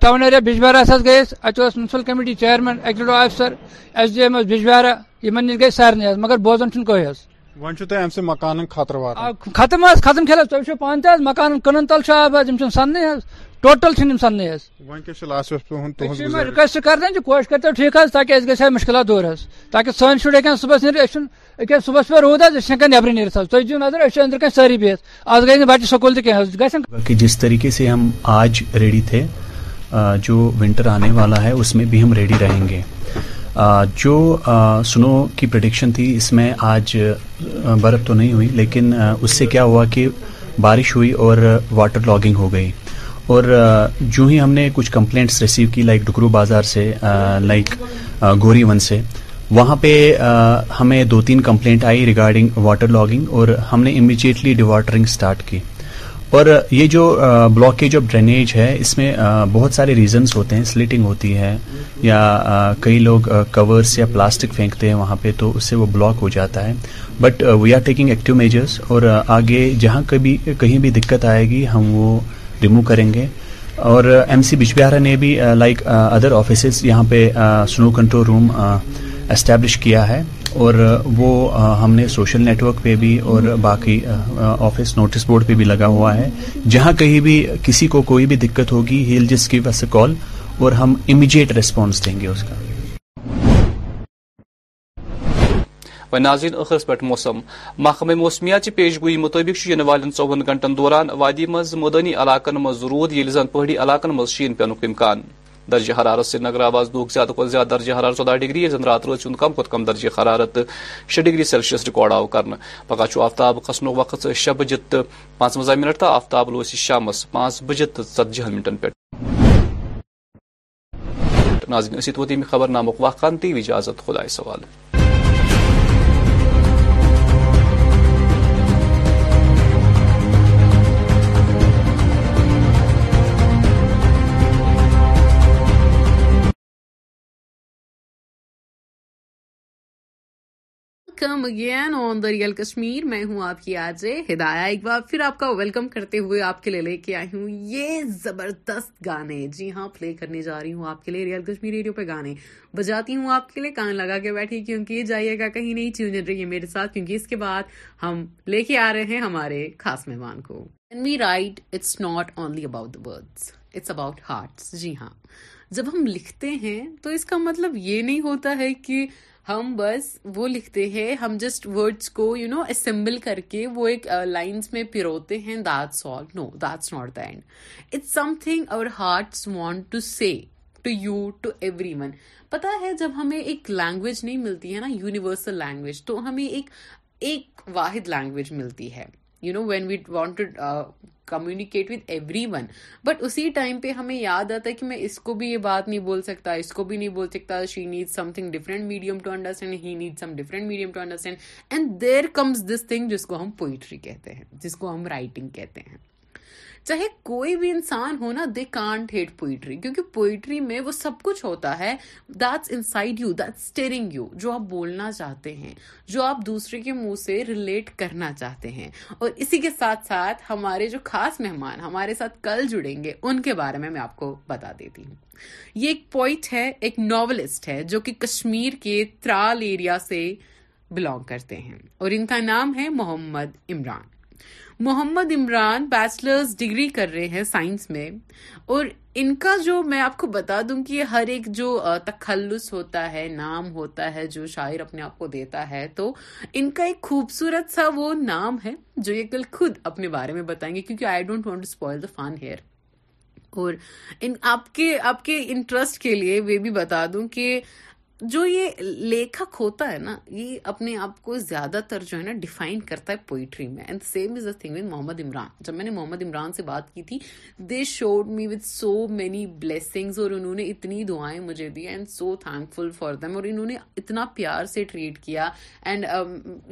ٹاؤن ایریا بجبہ گئی اتنی منسپل کمیٹی چیئر ایگزیکٹو ایٹو آفسر ایس ڈی ایم ایس بجبارا انہوں گی سنی مگر بوزا چھ ختم حس ختم کھیل پان پانچ مکان کنن تل سننے سنگ ٹوٹل سننے دیں کوشش کرتے ٹھیک تاکہ اس گیا مشکلات دور تاکہ سو شرح صحیح نیچے اچھے صبح پہ رود نبر روز نبیت نظر اچھے اندر کن ساری بہت آج گیے نا بچہ سکول تو ہاں، جس طریقے سے ہم آج ریڈی تھے جو ونٹر آنے والا ہے اس میں بھی ہم ریڈی رہیں گے جو سنو کی پریڈکشن تھی اس میں آج برف تو نہیں ہوئی لیکن اس سے کیا ہوا کہ بارش ہوئی اور واٹر لاگنگ ہو گئی اور جو ہی ہم نے کچھ کمپلینٹس ریسیو کی لائک ڈکرو بازار سے لائک گوری ون سے وہاں پہ ہمیں دو تین کمپلینٹ آئی ریگارڈنگ واٹر لاگنگ اور ہم نے امیجیٹلی ڈی واٹرنگ اسٹارٹ کی اور یہ جو بلاکیج آف ڈرینیج ہے اس میں بہت سارے ریزنز ہوتے ہیں سلیٹنگ ہوتی ہے یا کئی لوگ کورس یا پلاسٹک پھینکتے ہیں وہاں پہ تو اس سے وہ بلاک ہو جاتا ہے but we are taking active measures اور آگے جہاں کبھی کہیں بھی دقت آئے گی ہم وہ ریمو کریں گے اور ایم سی بہارا نے بھی لائک ادر آفیسز یہاں پہ سنو کنٹرول روم اسٹیبلش کیا ہے اور وہ ہم نے سوشل نیٹورک پہ بھی اور باقی آفس نوٹس بورڈ پہ بھی لگا ہوا ہے جہاں کہیں بھی کسی کو کوئی بھی ہوگی ہیل جس کی کال اور ہم امیجیٹ ریسپانس دیں گے اس کا ناظرین اخرس پہ موسم محکمہ موسمیات پیش گوئی مطابق ان والی چوہن گھنٹن دوران وادی مز مدنی علاقن مز رود یل زن پہاڑی علاقن مز شین پینک امکان درجہ حرارت سری نگر آباز لوگ زیادہ درجہ حرارت ژودہ ڈگری زن زند روز کم كت کم درجہ حرارت حارت ڈگری سیلسیس ریکارڈ آو كرنے پگہ چھ آفتاب كھن وقت شی بجے تو پانچونزہ منٹ تو آفتاب لو اس شام پانچ بجے تو ثتہ منٹن پہ خبر نام كاجازت خدا سوال welcome again on the real Kashmir میں ہوں آپ کی آج ہدایہ ایک بار پھر آپ کا ویلکم کرتے ہوئے آپ کے لیے لے کے آئی ہوں یہ زبردست گانے جی ہاں پلے کرنے جا رہی ہوں آپ کے لیے ریئل کشمیر ریڈیو پہ گانے بجاتی ہوں آپ کے لیے کان لگا کے بیٹھی کیونکہ جائیے گا کہیں نہیں چیزیں رہی ہے میرے ساتھ کیونکہ اس کے بعد ہم لے کے آ رہے ہیں ہمارے خاص مہمان کو and we write it's not only about the words it's about hearts جی ہاں جب ہم لکھتے ہیں تو اس کا مطلب یہ نہیں ہوتا ہے کہ ہم بس وہ لکھتے ہیں ہم جسٹ ورڈس کو یو نو اسمبل کر کے وہ ایک لائنس میں پیروتے ہیں that's all no that's not the end it's something اور hearts want to see to you to everyone پتا ہے جب ہمیں ایک لینگویج نہیں ملتی ہے نا یونیورسل لینگویج تو ہمیں ایک ایک واحد لینگویج ملتی ہے you know when we wanted communicate with everyone but اسی ٹائم پہ ہمیں یاد آتا ہے کہ میں اس کو بھی یہ بات نہیں بول سکتا اس کو بھی نہیں بول سکتا she need something different medium to understand he need some different medium to understand and there comes this thing جس کو ہم پوئٹری کہتے ہیں جس کو ہم رائٹنگ کہتے ہیں چاہے کوئی بھی انسان ہونا دے کانٹ ہیٹ پوئٹری کیونکہ پوئٹری میں وہ سب کچھ ہوتا ہے inside you steering you جو آپ بولنا چاہتے ہیں جو آپ دوسرے کے منہ سے ریلیٹ کرنا چاہتے ہیں اور اسی کے ساتھ ساتھ ہمارے جو خاص مہمان ہمارے ساتھ کل جڑیں گے ان کے بارے میں میں آپ کو بتا دیتی ہوں یہ ایک پوئٹ ہے ایک ناولسٹ ہے جو کہ کشمیر کے ترال ایریا سے بلونگ کرتے ہیں اور ان کا نام ہے محمد عمران محمد عمران بیچلرز ڈگری کر رہے ہیں سائنس میں اور ان کا جو میں آپ کو بتا دوں کہ ہر ایک جو تخلص ہوتا ہے نام ہوتا ہے جو شاعر اپنے آپ کو دیتا ہے تو ان کا ایک خوبصورت سا وہ نام ہے جو یہ کل خود اپنے بارے میں بتائیں گے کیونکہ I don't want spoil the fun here اور ان آپ کے آپ کے انٹرسٹ کے لیے یہ بھی بتا دوں کہ جو یہ لیکھک ہوتا ہے نا یہ اپنے آپ کو زیادہ تر جو ہے نا ڈیفائن کرتا ہے پوئٹری میں and same is the thing with Mohammad Imran جب میں نے محمد عمران سے بات کی تھی they showed me with so many blessings اور انہوں نے اتنی دعائیں مجھے دی and so thankful for them اور انہوں نے اتنا پیار سے ٹریٹ کیا and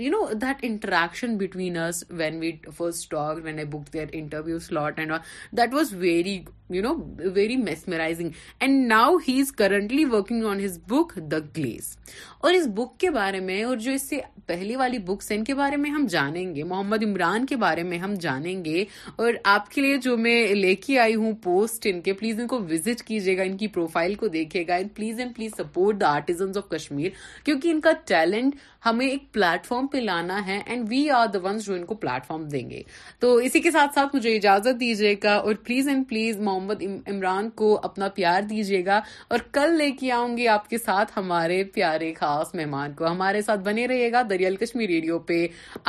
you know that interaction between us when we first talk when I book their interview slot and that was very you know very mesmerizing and now he is currently working on his book the glaze اور اس بک کے بارے میں اور جو اس سے پہلی والی بکس ان کے بارے میں ہم جانیں گے محمد عمران کے بارے میں ہم جانیں گے اور آپ کے لیے جو میں لے کے آئی ہوں پوسٹ ان کے پلیز ان کو وزٹ کیجیے گا ان کی پروفائل کو دیکھے گا please and please support the artisans of Kashmir کیونکہ ان کا ٹیلنٹ ہمیں ایک پلیٹ فارم پہ لانا ہے and we are the ones جو ان کو پلیٹ فارم دیں گے تو اسی کے ساتھ ساتھ مجھے اجازت دیجیے گا اور please and please Mohammad Imran کو اپنا پیار دیجیے گا اور کل لے کے آؤں گی آپ کے ساتھ ہمارے پیارے خاص مہمان کو ہمارے ساتھ بنے رہے گا دریال کشمیر ریڈیو پہ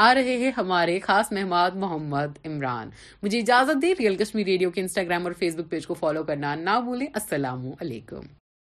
آ رہے ہیں ہمارے خاص مہمان محمد عمران مجھے اجازت دے ریئل کشمیر ریڈیو کے انسٹاگرام اور فیس بک پیج کو فالو کرنا نہ بھولیں السلام علیکم